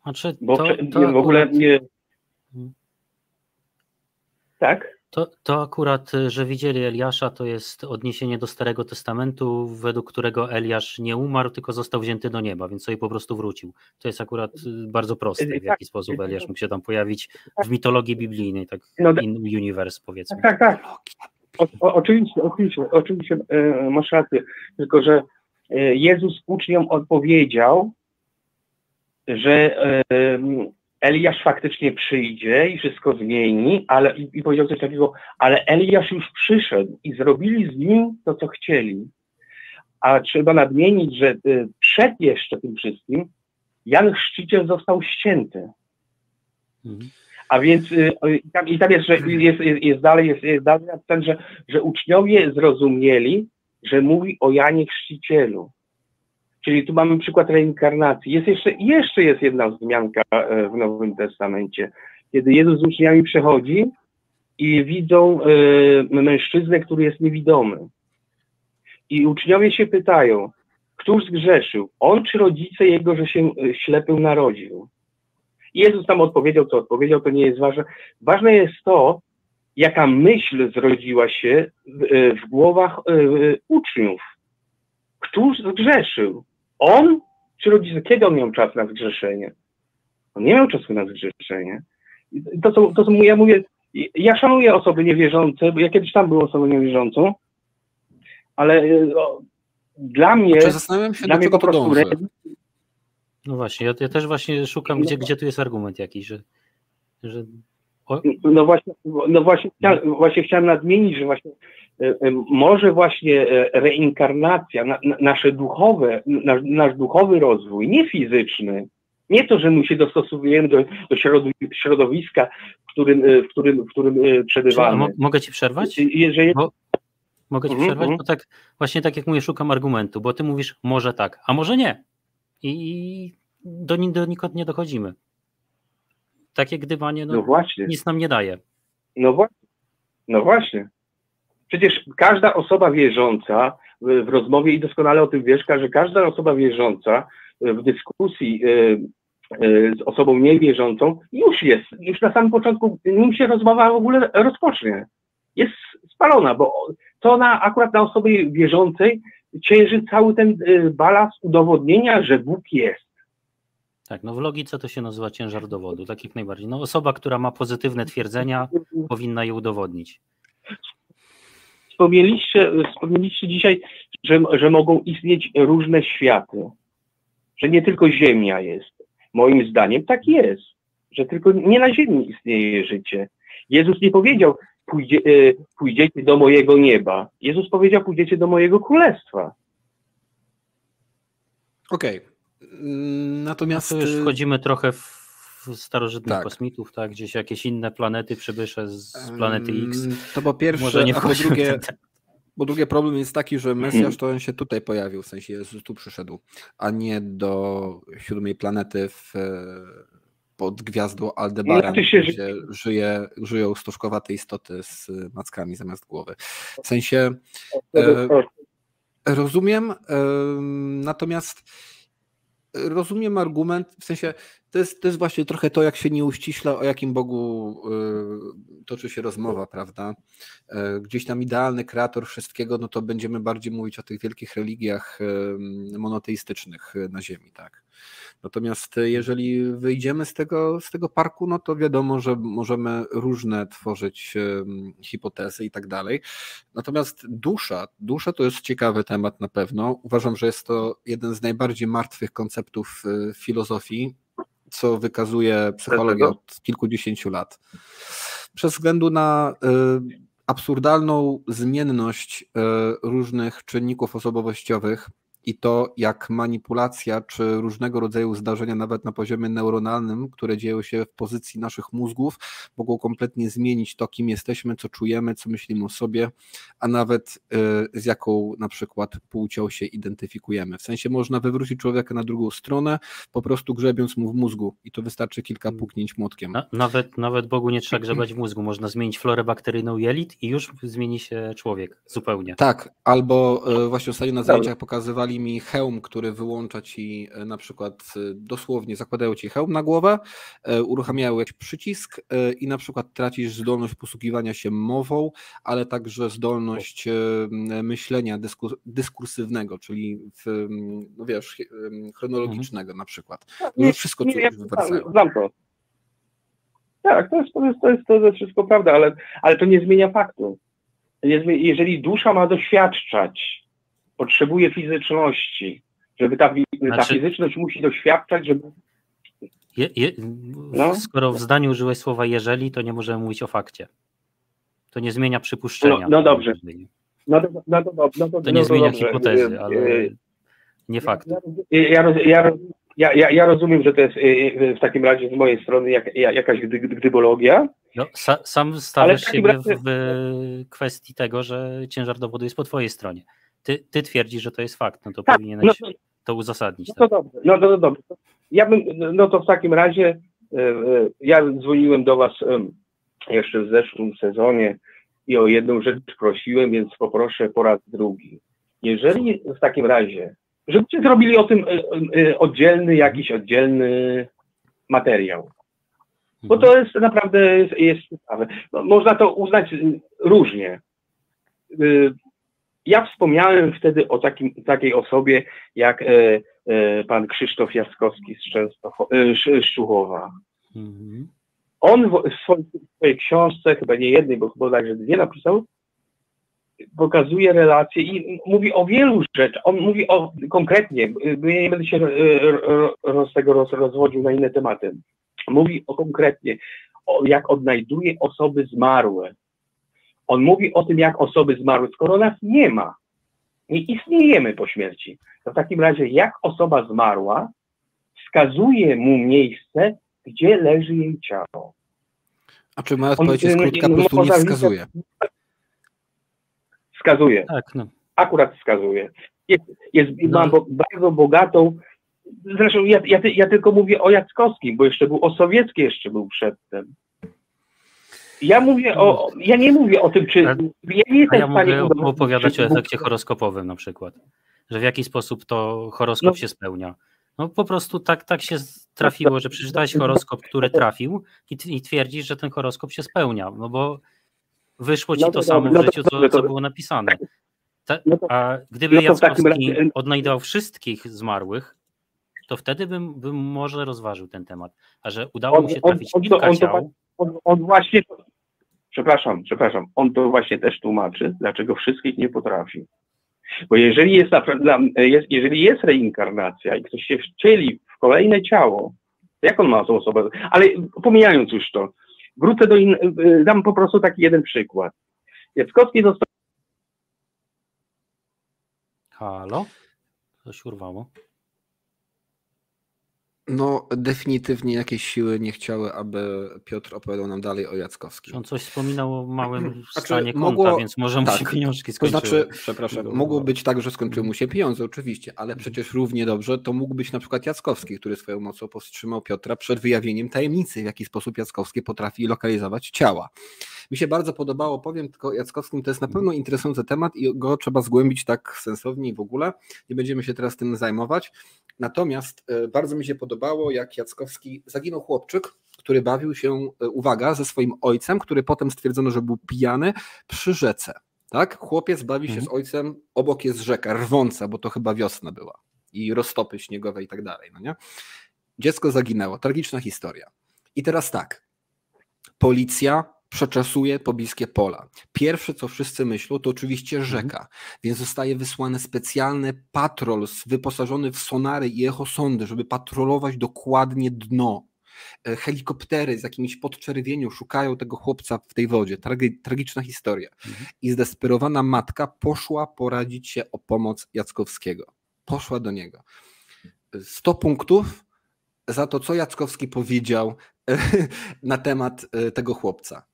Znaczy, to, Bo to w ogóle nie... Hmm. Tak? To, to akurat, y, że widzieli Eliasza, to jest odniesienie do Starego Testamentu, według którego Eliasz nie umarł, tylko został wzięty do nieba, więc sobie po prostu wrócił. To jest akurat y, bardzo proste, w jaki tak. sposób Eliasz mógł się tam pojawić w mitologii biblijnej, tak no, in universe powiedzmy. Tak, tak. O, o, oczywiście, oczywiście, oczywiście e, masz rację, tylko że e, Jezus uczniom odpowiedział, że e, Eliasz faktycznie przyjdzie i wszystko zmieni, ale i, i powiedział coś takiego, ale Eliasz już przyszedł i zrobili z nim to, co chcieli. A trzeba nadmienić, że y, przed jeszcze tym wszystkim Jan Chrzciciel został ścięty. Mhm. A więc y, i, tam, i tam jest, że jest, jest, jest dalej, jest, jest dalej napisane, że, że uczniowie zrozumieli, że mówi o Janie Chrzcicielu. Czyli tu mamy przykład reinkarnacji. Jest jeszcze, jeszcze jest jedna wzmianka e, w Nowym Testamencie, kiedy Jezus z uczniami przechodzi i widzą y, mężczyznę, który jest niewidomy. I uczniowie się pytają, któż zgrzeszył? On czy rodzice jego, że się e, ślepy narodził? Jezus tam odpowiedział, co odpowiedział, to nie jest ważne. Ważne jest to, jaka myśl zrodziła się w, w głowach y, uczniów. Któż zgrzeszył? On czy rodzice? Kiedy on miał czas na zgrzeszenie? On nie miał czasu na zgrzeszenie. To są, to są, ja mówię, ja szanuję osoby niewierzące, bo ja kiedyś tam byłem osobą niewierzącą, ale o, dla mnie, zastanawiam się, dla mnie po prostu no właśnie, ja, ja, też właśnie szukam, gdzie, gdzie tu jest argument jakiś, że, że... No właśnie, no właśnie, chciałem, właśnie chciałem nadmienić, że właśnie E, e, może właśnie e, reinkarnacja, na, na, nasze duchowe, nasz, nasz duchowy rozwój, nie fizyczny, nie to, że my się dostosowujemy do, do środowiska, w którym, w którym, w którym przebywamy. Czy, mogę ci przerwać? Jeżeli... Bo, mogę ci mm -hmm. przerwać? Mhm. Bo tak, właśnie tak jak mówię, szukam argumentu, bo ty mówisz może tak, a może nie. I do, do nikąd nie dochodzimy. Takie gdybanie no, no właśnie. nic nam nie daje. No właśnie. No właśnie. Przecież każda osoba wierząca w rozmowie, i doskonale o tym wiesz, że każda osoba wierząca w dyskusji e, e, z osobą niewierzącą już jest, już na samym początku, nim się rozmowa w ogóle rozpocznie, jest spalona, bo to na, akurat na osobie wierzącej cięży cały ten e, balast udowodnienia, że Bóg jest. Tak, no w logice to się nazywa ciężar dowodu, tak jak najbardziej. No osoba, która ma pozytywne twierdzenia, powinna je udowodnić wspomnieliście, wspomnieliście dzisiaj, że, że mogą istnieć różne światy, że nie tylko Ziemia jest. Moim zdaniem tak jest, że tylko nie na Ziemi istnieje życie. Jezus nie powiedział, pójdzie, y, pójdziecie do mojego nieba. Jezus powiedział, pójdziecie do mojego królestwa. Okej. Okay. Natomiast. No to już wchodzimy trochę w starożytnych tak. kosmitów, tak? Gdzieś jakieś inne planety, przybysze z planety X. To po pierwsze, Może nie a po drugie, [laughs] po drugie problem jest taki, że [clears throat] Mesjasz to on się tutaj pojawił, w sensie Jezus tu przyszedł, a nie do siódmej planety w, pod gwiazdą Aldebaran, no, się, gdzie żyje, żyją stożkowate istoty z mackami zamiast głowy. W sensie e, rozumiem, e, natomiast rozumiem argument, w sensie to jest, to jest właśnie trochę to, jak się nie uściśla, o jakim Bogu y, toczy się rozmowa, prawda? Y, gdzieś tam idealny kreator wszystkiego, no to będziemy bardziej mówić o tych wielkich religiach y, monoteistycznych na Ziemi, tak? Natomiast jeżeli wyjdziemy z tego, z tego parku, no to wiadomo, że możemy różne tworzyć hipotezy i tak dalej. Natomiast dusza, dusza to jest ciekawy temat na pewno. Uważam, że jest to jeden z najbardziej martwych konceptów filozofii co wykazuje psychologia od kilkudziesięciu lat. Przez względu na y, absurdalną zmienność y, różnych czynników osobowościowych, i to, jak manipulacja czy różnego rodzaju zdarzenia, nawet na poziomie neuronalnym, które dzieją się w pozycji naszych mózgów, mogą kompletnie zmienić to, kim jesteśmy, co czujemy, co myślimy o sobie, a nawet y, z jaką na przykład płcią się identyfikujemy. W sensie można wywrócić człowieka na drugą stronę, po prostu grzebiąc mu w mózgu i to wystarczy kilka puknięć młotkiem. nawet, nawet Bogu nie trzeba grzebać w mózgu, można zmienić florę bakteryjną jelit i już zmieni się człowiek zupełnie. Tak, albo y, właśnie ostatnio na zdjęciach pokazywali mi hełm, który wyłącza ci e, na przykład e, dosłownie zakładają ci hełm na głowę, e, uruchamiają jakiś przycisk i na przykład tracisz zdolność posługiwania się mową, ale także zdolność myślenia dyskursywnego, czyli w, no wiesz, chronologicznego na przykład. No, wszystko nie, nie, Znam to. Tak, to jest, to jest, to jest, to jest wszystko prawda, ale, ale to nie zmienia faktu. Jeżeli dusza ma doświadczać potrzebuje fizyczności, żeby ta, znaczy, ta fizyczność musi doświadczać, żeby... Je, je, no. Skoro w zdaniu użyłeś słowa jeżeli, to nie możemy mówić o fakcie. To nie zmienia przypuszczenia. No, no dobrze. No, no, no, no, to nie zmienia hipotezy, ale nie fakt. Ja, ja, ja, ja, rozumiem, że to jest w takim razie z mojej strony jak, jakaś gdybologia. No, sam stawiasz siebie razie... w kwestii tego, że ciężar dowodu jest po twojej stronie ty, ty twierdzisz, że to jest fakt, no to tak, powinieneś no, to uzasadnić. No to tak? dobrze, no to, dobrze. Ja bym, no to w takim razie e, e, ja dzwoniłem do was jeszcze w zeszłym sezonie i o jedną rzecz prosiłem, więc poproszę po raz drugi. Jeżeli w takim razie, żebyście zrobili o tym e, oddzielny, jakiś oddzielny materiał. Bo to jest naprawdę jest, jest. No, można to uznać różnie. Ja wspomniałem wtedy o takim, takiej osobie jak e, e, pan Krzysztof Jaskowski z Częstochowa, e, Szczuchowa. Mhm. On w, w, swojej, w swojej książce, chyba nie jednej, bo chyba także dwie napisał, pokazuje relacje i mówi o wielu rzeczach. On mówi o konkretnie, ja nie będę się roz, tego roz, rozwodził na inne tematy. Mówi o konkretnie, o, jak odnajduje osoby zmarłe, on mówi o tym, jak osoby zmarły, skoro nas nie ma, nie istniejemy po śmierci. To w takim razie, jak osoba zmarła wskazuje mu miejsce, gdzie leży jej ciało. A czy moja odpowiedź jest krótka, po prostu nie wskazuje? Wskazuje. Tak, no. Akurat wskazuje. Jest, jest, no. Mam bardzo bogatą, zresztą ja, ja, ja, tylko mówię o Jackowskim, bo jeszcze był o sowiecki jeszcze był przedtem. Ja mówię o, ja nie mówię o tym, czy ja nie jestem ja w stanie mogę opowiadać o efekcie horoskopowym na przykład, że w jaki sposób to horoskop no. się spełnia. No po prostu tak, tak się trafiło, że przeczytałeś horoskop, który trafił i, i twierdzisz, że ten horoskop się spełnia, no bo wyszło ci no to, to samo w życiu, co, co było napisane. Ta, no a gdyby no Jackowski odnajdował wszystkich zmarłych, to wtedy bym, bym może rozważył ten temat. A że udało mu się trafić on, kilka on, ciał on, on właśnie, przepraszam, przepraszam, on to właśnie też tłumaczy, dlaczego wszystkich nie potrafi. Bo jeżeli jest, jest, jeżeli jest reinkarnacja i ktoś się wcieli w kolejne ciało, jak on ma tą osobę? Ale pomijając już to, wrócę do in... dam po prostu taki jeden przykład. Jackowski został Halo? Coś urwało. No, definitywnie jakieś siły nie chciały, aby Piotr opowiadał nam dalej o Jackowskim. On coś wspominał o małym [clears throat] Znaczy, stanie konta, mogło- więc może mu tak. się pieniążki To skończyły. znaczy, przepraszam, mogło być tak, że skończyły mu się pieniądze, oczywiście, ale Mhm. przecież równie dobrze to mógł być na przykład Jackowski, który swoją mocą powstrzymał Piotra przed wyjawieniem tajemnicy, w jaki sposób Jackowski potrafi lokalizować ciała. Mi się bardzo podobało, powiem tylko Jackowskim, to jest na pewno interesujący temat i go trzeba zgłębić tak sensownie i w ogóle. Nie będziemy się teraz tym zajmować. Natomiast e, bardzo mi się podobało, jak Jackowski zaginął chłopczyk, który bawił się, e, uwaga, ze swoim ojcem, który potem stwierdzono, że był pijany przy rzece. Tak? Chłopiec bawi się Mhm. z ojcem, obok jest rzeka, rwąca, bo to chyba wiosna była i roztopy śniegowe i tak dalej. No nie? Dziecko zaginęło, tragiczna historia. I teraz tak, policja przeczesuje pobliskie pola. Pierwsze, co wszyscy myślą, to oczywiście rzeka, więc zostaje wysłany specjalny patrol wyposażony w sonary i echosondy, żeby patrolować dokładnie dno. E, Helikoptery z jakimś podczerwienią szukają tego chłopca w tej wodzie. Tragi, tragiczna historia. I zdesperowana matka poszła poradzić się o pomoc Jackowskiego. Poszła do niego. 100 punktów za to, co Jackowski powiedział [laughs] na temat e, tego chłopca.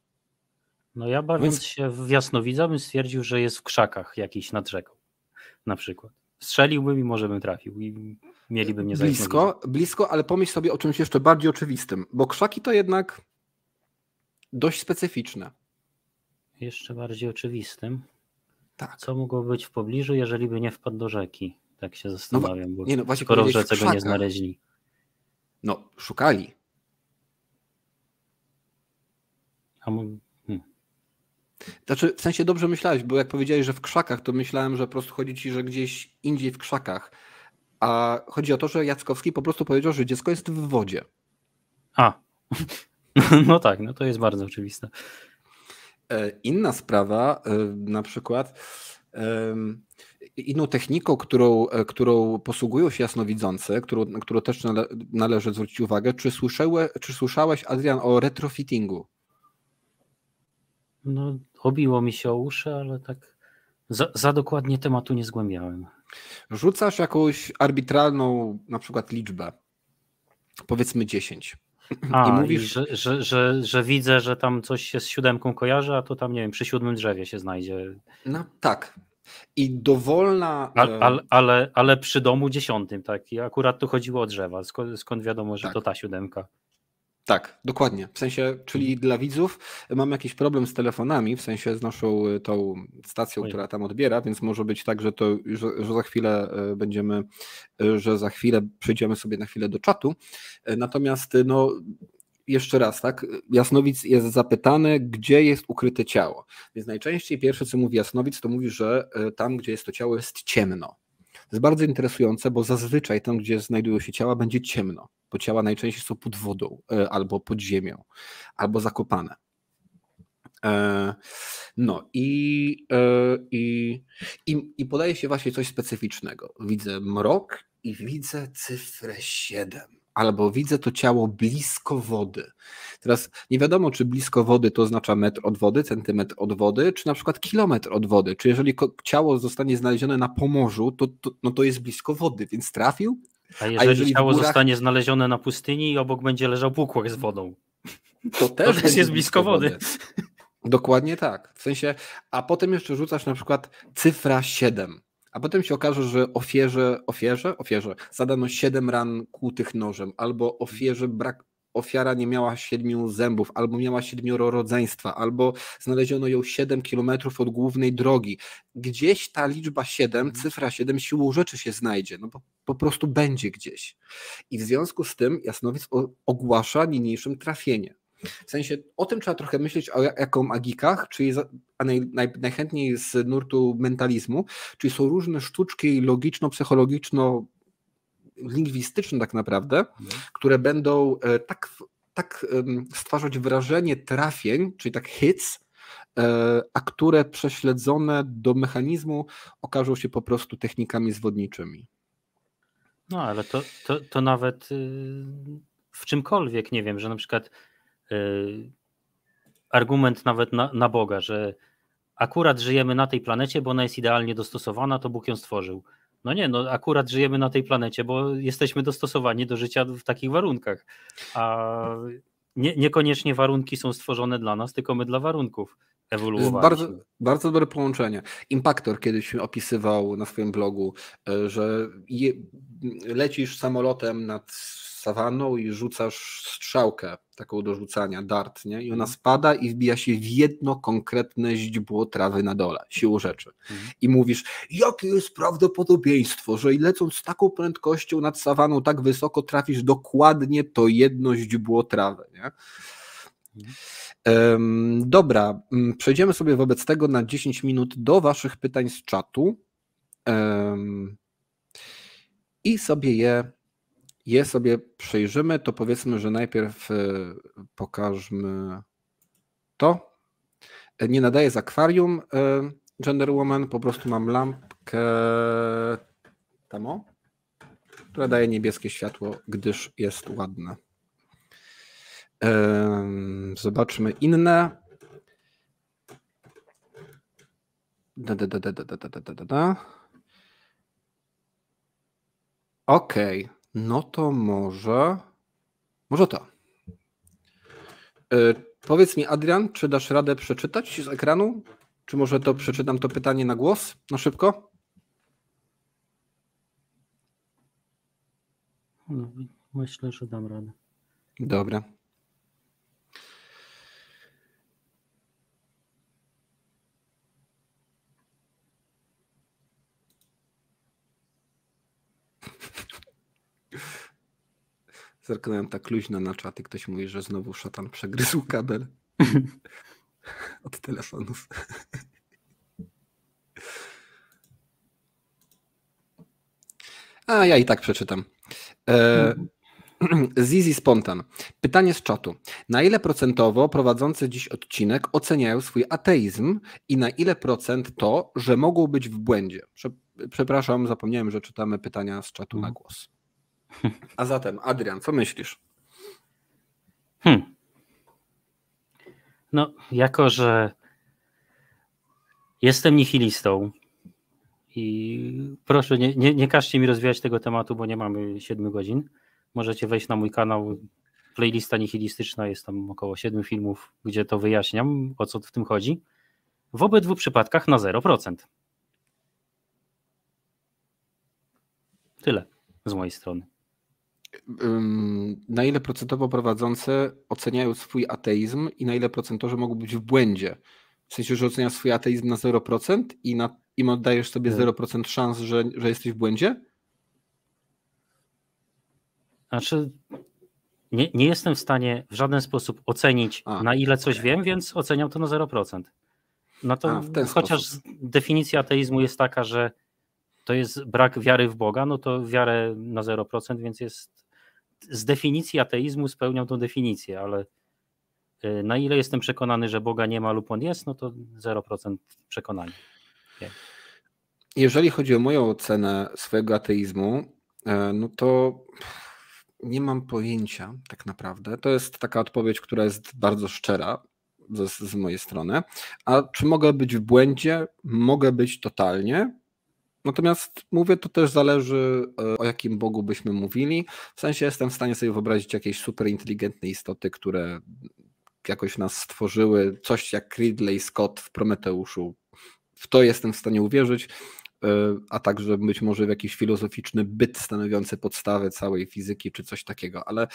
No ja bawiąc Więc- się w jasnowidza bym stwierdził, że jest w krzakach jakiś nad rzeką. Na przykład. Strzeliłbym i może bym trafił i mieliby mnie. Blisko, blisko, ale pomyśl sobie o czymś jeszcze bardziej oczywistym, bo krzaki to jednak dość specyficzne. Jeszcze bardziej oczywistym. Tak. Co mogło być w pobliżu, jeżeli by nie wpadł do rzeki? Tak się zastanawiam, bo Nie no, właśnie skoro w rzece go nie znaleźli. No, szukali. A. Znaczy, w sensie dobrze myślałeś, bo jak powiedziałeś, że w krzakach, to myślałem, że po prostu chodzi ci, że gdzieś indziej w krzakach. A chodzi o to, że Jackowski po prostu powiedział, że dziecko jest w wodzie. A. [laughs] No tak, no to jest bardzo oczywiste. E, Inna sprawa, e, na przykład inną techniką, którą, e, którą posługują się jasnowidzący, którą, na którą też nale, należy zwrócić uwagę, czy, słyszałe, czy słyszałeś, Adrian, o retrofittingu? No, obiło mi się o uszy, ale tak za, za dokładnie tematu nie zgłębiałem. Rzucasz jakąś arbitralną na przykład liczbę, powiedzmy 10. A, I mówisz, że, że, że, że widzę, że tam coś się z siódemką kojarzy, a to tam, nie wiem, przy siódmym drzewie się znajdzie. no tak. I dowolna. A, e, ale, ale, ale przy domu dziesiątym, tak. I akurat tu chodziło o drzewa. Skąd, skąd wiadomo, że Tak. to ta siódemka? Tak, dokładnie. W sensie, czyli Mhm. dla widzów mam jakiś problem z telefonami, w sensie z naszą y, tą stacją, która tam odbiera, więc może być tak, że to że, że za chwilę y, będziemy, y, że za chwilę przejdziemy sobie na chwilę do czatu. Natomiast no jeszcze raz, tak? Jasnowic jest zapytany, gdzie jest ukryte ciało. Więc najczęściej pierwsze, co mówi Jasnowic, to mówi, że tam, gdzie jest to ciało, jest ciemno. To jest bardzo interesujące, bo zazwyczaj tam, gdzie znajdują się ciała, będzie ciemno, bo ciała najczęściej są pod wodą e, albo pod ziemią, albo zakopane. E, No i, e, i, i, i podaje się właśnie coś specyficznego. Widzę mrok i widzę cyfrę 7. Albo widzę to ciało blisko wody. Teraz nie wiadomo, czy blisko wody to oznacza metr od wody, centymetr od wody, czy na przykład kilometr od wody. Czy jeżeli ciało zostanie znalezione na Pomorzu, to, to, no to jest blisko wody, więc trafił? A jeżeli, jeżeli w ciało górach- zostanie znalezione na pustyni i obok będzie leżał bukłak z wodą. To też, też będzie jest blisko wody. Dokładnie tak. W sensie, a potem jeszcze rzucasz na przykład cyfra 7. A potem się okaże, że ofierze, ofierze, ofierze zadano 7 ran kłutych nożem, albo ofierze brak, ofiara nie miała siedmiu zębów, albo miała siedmioro rodzeństwa, albo znaleziono ją 7 kilometrów od głównej drogi. Gdzieś ta liczba 7, cyfra 7 siłą rzeczy się znajdzie, no bo po prostu będzie gdzieś. I w związku z tym Jasnowic o- ogłasza niniejszym trafienie. W sensie o tym trzeba trochę myśleć o ja- jako magikach, czyli za, a naj, naj, najchętniej z nurtu mentalizmu, czyli są różne sztuczki logiczno-psychologiczno lingwistyczne tak naprawdę, które będą e, tak, tak stwarzać wrażenie trafień, czyli tak hits, e, a które prześledzone do mechanizmu okażą się po prostu technikami zwodniczymi. No ale to, to, to nawet y, w czymkolwiek, nie wiem, że na przykład y, argument nawet na, na Boga, że akurat żyjemy na tej planecie, bo ona jest idealnie dostosowana, to Bóg ją stworzył. No nie, no akurat żyjemy na tej planecie, bo jesteśmy dostosowani do życia w takich warunkach. A nie, niekoniecznie warunki są stworzone dla nas, tylko my dla warunków ewoluowaliśmy. Bardzo, bardzo dobre połączenie. Impactor kiedyś opisywał na swoim blogu, e, że je, lecisz samolotem nad sawanną i rzucasz strzałkę taką do rzucania, dart, nie? I ona mhm. spada i wbija się w jedno konkretne źdźbło trawy na dole, siłą rzeczy. Mhm. I mówisz, jakie jest prawdopodobieństwo, że lecąc z taką prędkością nad sawaną tak wysoko trafisz dokładnie to jedno źdźbło trawy, nie? Um, dobra, mm, przejdziemy sobie wobec tego na 10 minut do Waszych pytań z czatu i sobie je je sobie przejrzymy, to powiedzmy, że najpierw e, pokażmy to. E, nie nadaję z akwarium e, Gender Woman, po prostu mam lampkę tamo, która daje niebieskie światło, gdyż jest ładna. Zobaczmy inne. Da, da, da, da, da, da, da, da, da. Okej. Okay. No to może. Może to. Yy, powiedz mi, Adrian, czy dasz radę przeczytać z ekranu? Czy może to przeczytam to pytanie na głos? Na szybko? No, myślę, że dam radę. Dobra. Zerknąłem tak luźno na czat i ktoś mówi, że znowu szatan przegryzł kabel [laughs] od telefonów. A ja i tak przeczytam. E, [clears throat] Zizi Spontan. Pytanie z czatu. Na ile procentowo prowadzący dziś odcinek oceniają swój ateizm i na ile procent to, że mogą być w błędzie? Przepraszam, zapomniałem, że czytamy pytania z czatu na głos. A zatem, Adrian, co myślisz? Hmm. No, jako że jestem nihilistą i proszę, nie, nie, nie każcie mi rozwijać tego tematu, bo nie mamy 7 godzin. Możecie wejść na mój kanał. Playlista nihilistyczna, jest tam około 7 filmów, gdzie to wyjaśniam, o co w tym chodzi. W obydwu przypadkach na 0%. Tyle z mojej strony na ile procentowo prowadzące oceniają swój ateizm i na ile procentorzy mogą być w błędzie. W sensie, że oceniasz swój ateizm na 0% i na, im oddajesz sobie 0% tak. szans, że, że jesteś w błędzie? Znaczy, nie, nie jestem w stanie w żaden sposób ocenić, A, na ile coś okay. wiem, więc oceniam to na 0%. No to A, chociaż sposób. definicja ateizmu jest taka, że to jest brak wiary w Boga, no to wiarę na 0%, więc jest z definicji ateizmu spełniał tą definicję, ale y, na ile jestem przekonany, że Boga nie ma lub on jest, no to 0% przekonania. Jeżeli chodzi o moją ocenę swojego ateizmu, e, no to nie mam pojęcia tak naprawdę. To jest taka odpowiedź, która jest bardzo szczera z, z mojej strony. A czy mogę być w błędzie? Mogę być totalnie. Natomiast mówię, to też zależy e, o jakim Bogu byśmy mówili. W sensie jestem w stanie sobie wyobrazić jakieś super inteligentne istoty, które jakoś nas stworzyły, coś jak Ridley Scott w Prometeuszu. W to jestem w stanie uwierzyć, e, a także być może w jakiś filozoficzny byt stanowiący podstawę całej fizyki czy coś takiego, ale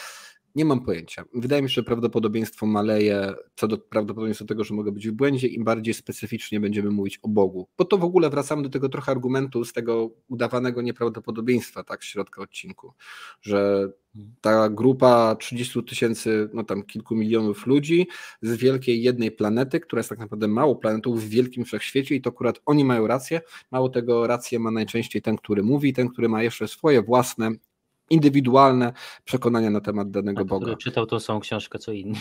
nie mam pojęcia. Wydaje mi się, że prawdopodobieństwo maleje co do prawdopodobieństwa tego, że mogę być w błędzie, im bardziej specyficznie będziemy mówić o Bogu. Bo to w ogóle wracamy do tego trochę argumentu z tego udawanego nieprawdopodobieństwa, tak, z środka odcinku, że ta grupa 30 tysięcy, no tam kilku milionów ludzi z wielkiej jednej planety, która jest tak naprawdę małą planetą w wielkim wszechświecie i to akurat oni mają rację. Mało tego, rację ma najczęściej ten, który mówi, ten, który ma jeszcze swoje własne indywidualne przekonania na temat danego Boga. Czytał tą samą książkę co inni.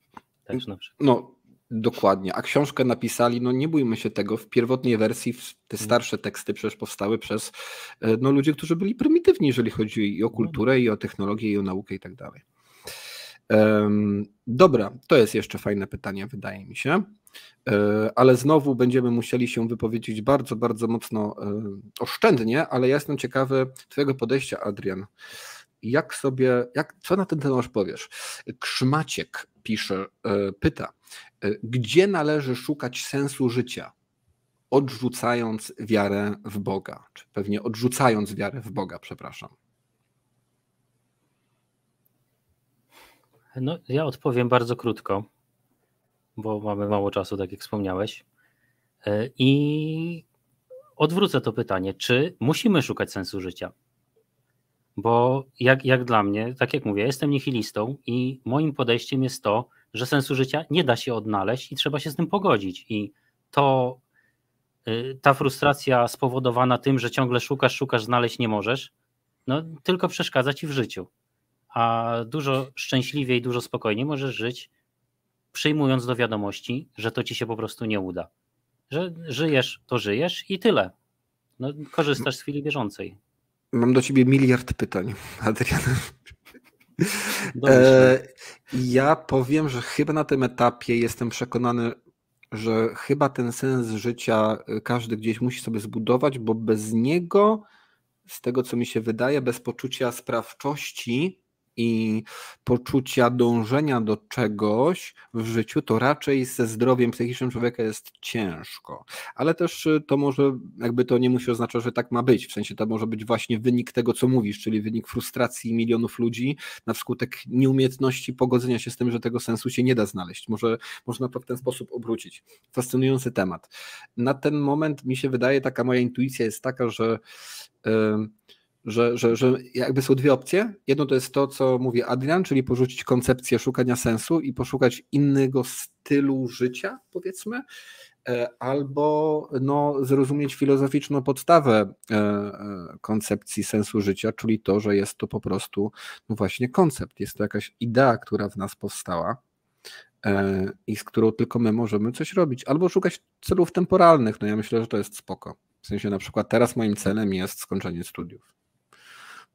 [laughs] Też na przykład. No, dokładnie. A książkę napisali, no nie bójmy się tego, w pierwotnej wersji te mm. starsze teksty przecież powstały przez e, no, ludzi, którzy byli prymitywni, jeżeli chodzi i o no. kulturę, i o technologię, i o naukę i tak dalej. Dobra, to jest jeszcze fajne pytanie, wydaje mi się. E, ale znowu będziemy musieli się wypowiedzieć bardzo, bardzo mocno e, oszczędnie, ale ja jestem ciekawy Twojego podejścia, Adrian. Jak sobie, jak, co na ten temat powiesz? Krzmaciek pisze, e, pyta, gdzie należy szukać sensu życia, odrzucając wiarę w Boga, czy pewnie odrzucając wiarę w Boga, przepraszam. No, ja odpowiem bardzo krótko bo mamy mało czasu, tak jak wspomniałeś. E, I odwrócę to pytanie, czy musimy szukać sensu życia? Bo jak, jak dla mnie, tak jak mówię, jestem nihilistą i moim podejściem jest to, że sensu życia nie da się odnaleźć i trzeba się z tym pogodzić. I to y, ta frustracja spowodowana tym, że ciągle szukasz, szukasz, znaleźć nie możesz, no tylko przeszkadza ci w życiu. A dużo szczęśliwiej, dużo spokojniej możesz żyć, przyjmując do wiadomości, że to ci się po prostu nie uda. Że żyjesz, to żyjesz i tyle. No, korzystasz z chwili bieżącej. Mam do ciebie miliard pytań, [laughs] Adrian. E, ja powiem, że chyba na tym etapie jestem przekonany, że chyba ten sens życia każdy gdzieś musi sobie zbudować, bo bez niego, z tego co mi się wydaje, bez poczucia sprawczości, i poczucia dążenia do czegoś w życiu, to raczej ze zdrowiem psychicznym człowieka jest ciężko. Ale też y, to może, jakby to nie musi oznaczać, że tak ma być. W sensie to może być właśnie wynik tego, co mówisz, czyli wynik frustracji milionów ludzi na skutek nieumiejętności pogodzenia się z tym, że tego sensu się nie da znaleźć. Może można to w ten sposób obrócić. Fascynujący temat. Na ten moment mi się wydaje, taka moja intuicja jest taka, że. Yy, że, że, że jakby są dwie opcje. Jedno to jest to, co mówi Adrian, czyli porzucić koncepcję szukania sensu i poszukać innego stylu życia, powiedzmy, e, albo no, zrozumieć filozoficzną podstawę e, e, koncepcji sensu życia, czyli to, że jest to po prostu no właśnie koncept, jest to jakaś idea, która w nas powstała i z którą tylko my możemy coś robić, albo szukać celów temporalnych. No ja myślę, że to jest spoko. W sensie na przykład teraz moim celem jest skończenie studiów.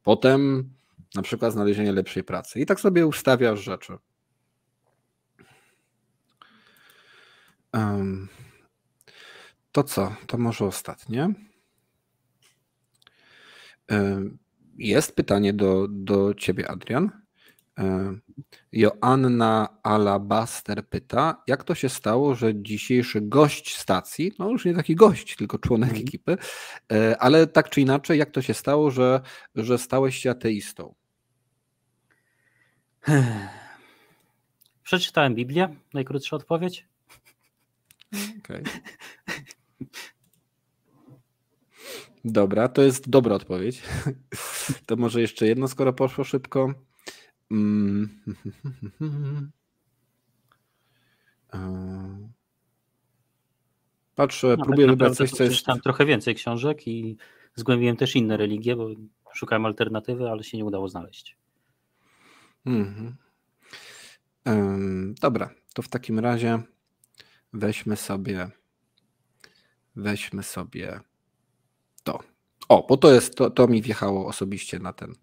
Potem na przykład znalezienie lepszej pracy. I tak sobie ustawiasz rzeczy. To co? To może ostatnie. Jest pytanie do, do ciebie, Adrian. Joanna Alabaster pyta, jak to się stało, że dzisiejszy gość stacji, no już nie taki gość, tylko członek mm. ekipy, e, ale tak czy inaczej, jak to się stało, że, że stałeś się ateistą? [sighs] Przeczytałem Biblię, najkrótsza odpowiedź. Okay. Dobra, to jest dobra odpowiedź. [laughs] To może jeszcze jedno, skoro poszło szybko. Mm. [laughs] Patrzę, no, próbuję tak wybrać coś, co jest... Tam trochę więcej książek i zgłębiłem też inne religie, bo szukałem alternatywy, ale się nie udało znaleźć. Mhm. Um, dobra, to w takim razie weźmy sobie weźmy sobie to. O, bo to jest, to, to mi wjechało osobiście na ten.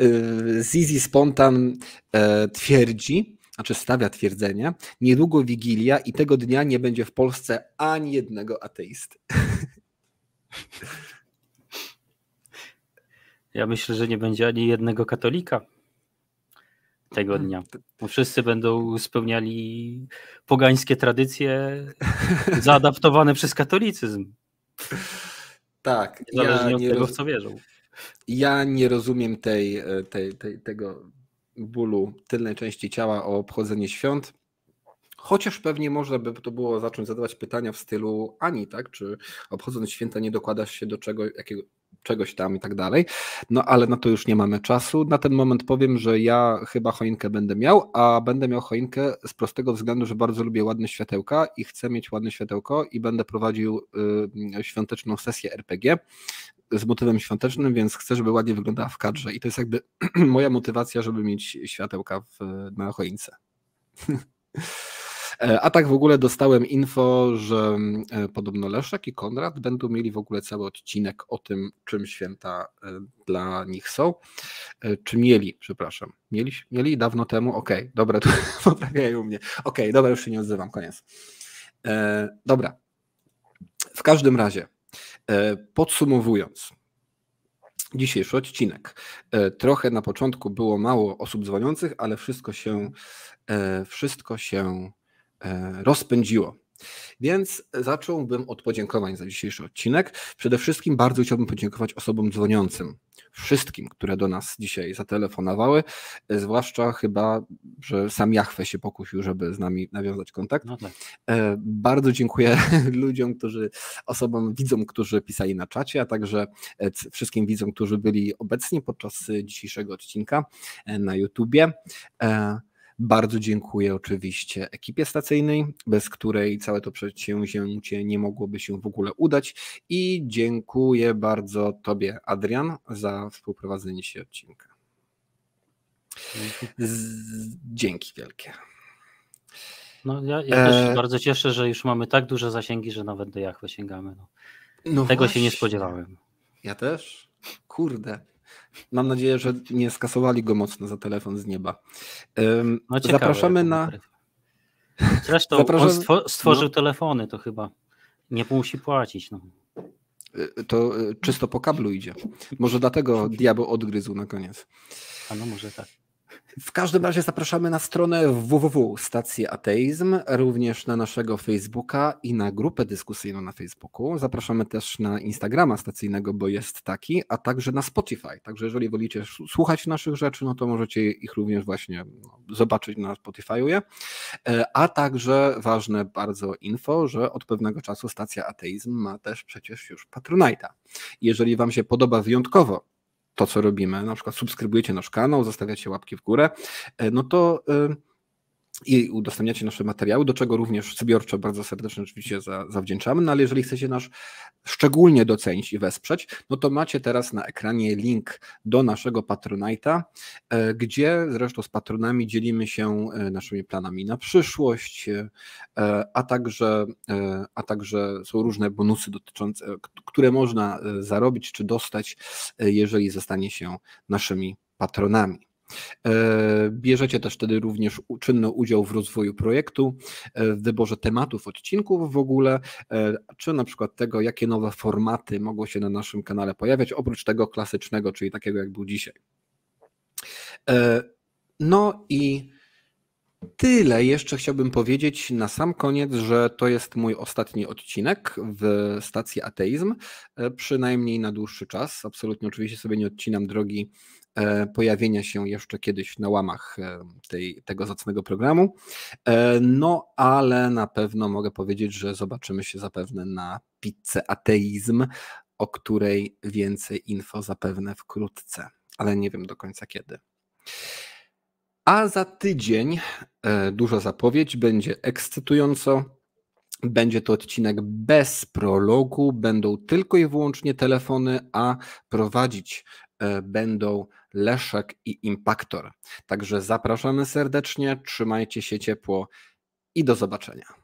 Y, Zizi Spontan e, twierdzi, znaczy stawia twierdzenie, niedługo Wigilia i tego dnia nie będzie w Polsce ani jednego ateisty. [laughs] Ja myślę, że nie będzie ani jednego katolika tego hmm. dnia. Wszyscy będą spełniali pogańskie tradycje [laughs] zaadaptowane przez katolicyzm. Tak. Niezależnie ja od tego, w co wierzą. Ja nie rozumiem tej, e, tej, tej, tego bólu tylnej części ciała o obchodzenie świąt. Chociaż pewnie można by to było zacząć zadawać pytania w stylu Ani, tak? Czy obchodząc święta nie dokładasz się do czego, jakiego, czegoś tam i tak dalej. No ale na to już nie mamy czasu. Na ten moment powiem, że ja chyba choinkę będę miał, a będę miał choinkę z prostego względu, że bardzo lubię ładne światełka i chcę mieć ładne światełko i będę prowadził y, świąteczną sesję RPG z motywem świątecznym, więc chcę, żeby ładnie wyglądała w kadrze i to jest jakby [clears throat] moja motywacja, żeby mieć światełka w, na choince. [laughs] A tak w ogóle dostałem info, że podobno Leszek i Konrad będą mieli w ogóle cały odcinek o tym, czym święta dla nich są. Czy mieli, przepraszam. Mieli, mieli dawno temu? Okej, okay, dobra, tu [laughs] poprawiają mnie. Okej, okay, dobra, już się nie odzywam, koniec. Dobra. W każdym razie, podsumowując, dzisiejszy odcinek. E, trochę na początku było mało osób dzwoniących, ale wszystko się, e, wszystko się e, rozpędziło. Więc zacząłbym od podziękowań za dzisiejszy odcinek. Przede wszystkim bardzo chciałbym podziękować osobom dzwoniącym. Wszystkim, które do nas dzisiaj zatelefonowały, zwłaszcza chyba, że sam Jachwę się pokusił, żeby z nami nawiązać kontakt. No tak. E, bardzo dziękuję [laughs] ludziom, którzy, osobom, widzom, którzy pisali na czacie, a także e, wszystkim widzom, którzy byli obecni podczas dzisiejszego odcinka e, na YouTubie. Bardzo dziękuję oczywiście ekipie stacyjnej, bez której całe to przedsięwzięcie nie mogłoby się w ogóle udać. I dziękuję bardzo Tobie, Adrian, za współprowadzenie się odcinka. Z... Dzięki wielkie. No, ja, ja też się e... bardzo cieszę, że już mamy tak duże zasięgi, że nawet do Jachwy sięgamy. No. No Tego właśnie. się nie spodziewałem. Ja też. Kurde. Mam nadzieję, że nie skasowali go mocno za telefon z nieba. No ciekawe, Zapraszamy na. Zresztą Zapraszamy... on stworzył no. telefony, to chyba nie musi płacić. No. Y, to y, czysto po kablu idzie. Może dlatego diabeł odgryzł na koniec. A no może tak. W każdym razie zapraszamy na stronę www stacji Ateizm, również na naszego Facebooka i na grupę dyskusyjną na Facebooku. Zapraszamy też na Instagrama stacyjnego, bo jest taki, a także na Spotify. Także jeżeli wolicie słuchać naszych rzeczy, no to możecie ich również właśnie no, zobaczyć na Spotify'u. E, a także ważne bardzo info, że od pewnego czasu stacja Ateizm ma też przecież już Patronite'a. Jeżeli Wam się podoba wyjątkowo to, co robimy, na przykład subskrybujecie nasz kanał, zostawiacie łapki w górę, e, no to y, i udostępniacie nasze materiały, do czego również zbiorczo bardzo serdecznie oczywiście za, zawdzięczamy, no ale jeżeli chcecie nas szczególnie docenić i wesprzeć, no to macie teraz na ekranie link do naszego Patronite'a, e, gdzie zresztą z patronami dzielimy się e, naszymi planami na przyszłość, e, a także, a także są różne bonusy dotyczące, które można zarobić czy dostać, jeżeli zostanie się naszymi patronami. E, bierzecie też wtedy również czynny udział w rozwoju projektu, e, w wyborze tematów odcinków w ogóle, e, czy na przykład tego, jakie nowe formaty mogą się na naszym kanale pojawiać, oprócz tego klasycznego, czyli takiego jak był dzisiaj. No i Tyle jeszcze chciałbym powiedzieć na sam koniec, że to jest mój ostatni odcinek w stacji Ateizm, przynajmniej na dłuższy czas. Absolutnie oczywiście sobie nie odcinam drogi pojawienia się jeszcze kiedyś na łamach e, tej, tego zacnego programu. E, no, ale na pewno mogę powiedzieć, że zobaczymy się zapewne na pizzę ateizm, o której więcej info zapewne wkrótce, ale nie wiem do końca kiedy. A za tydzień duża zapowiedź, będzie ekscytująco. Będzie to odcinek bez prologu, będą tylko i wyłącznie telefony, a prowadzić będą Leszek i Impaktor. Także zapraszamy serdecznie, trzymajcie się ciepło i do zobaczenia.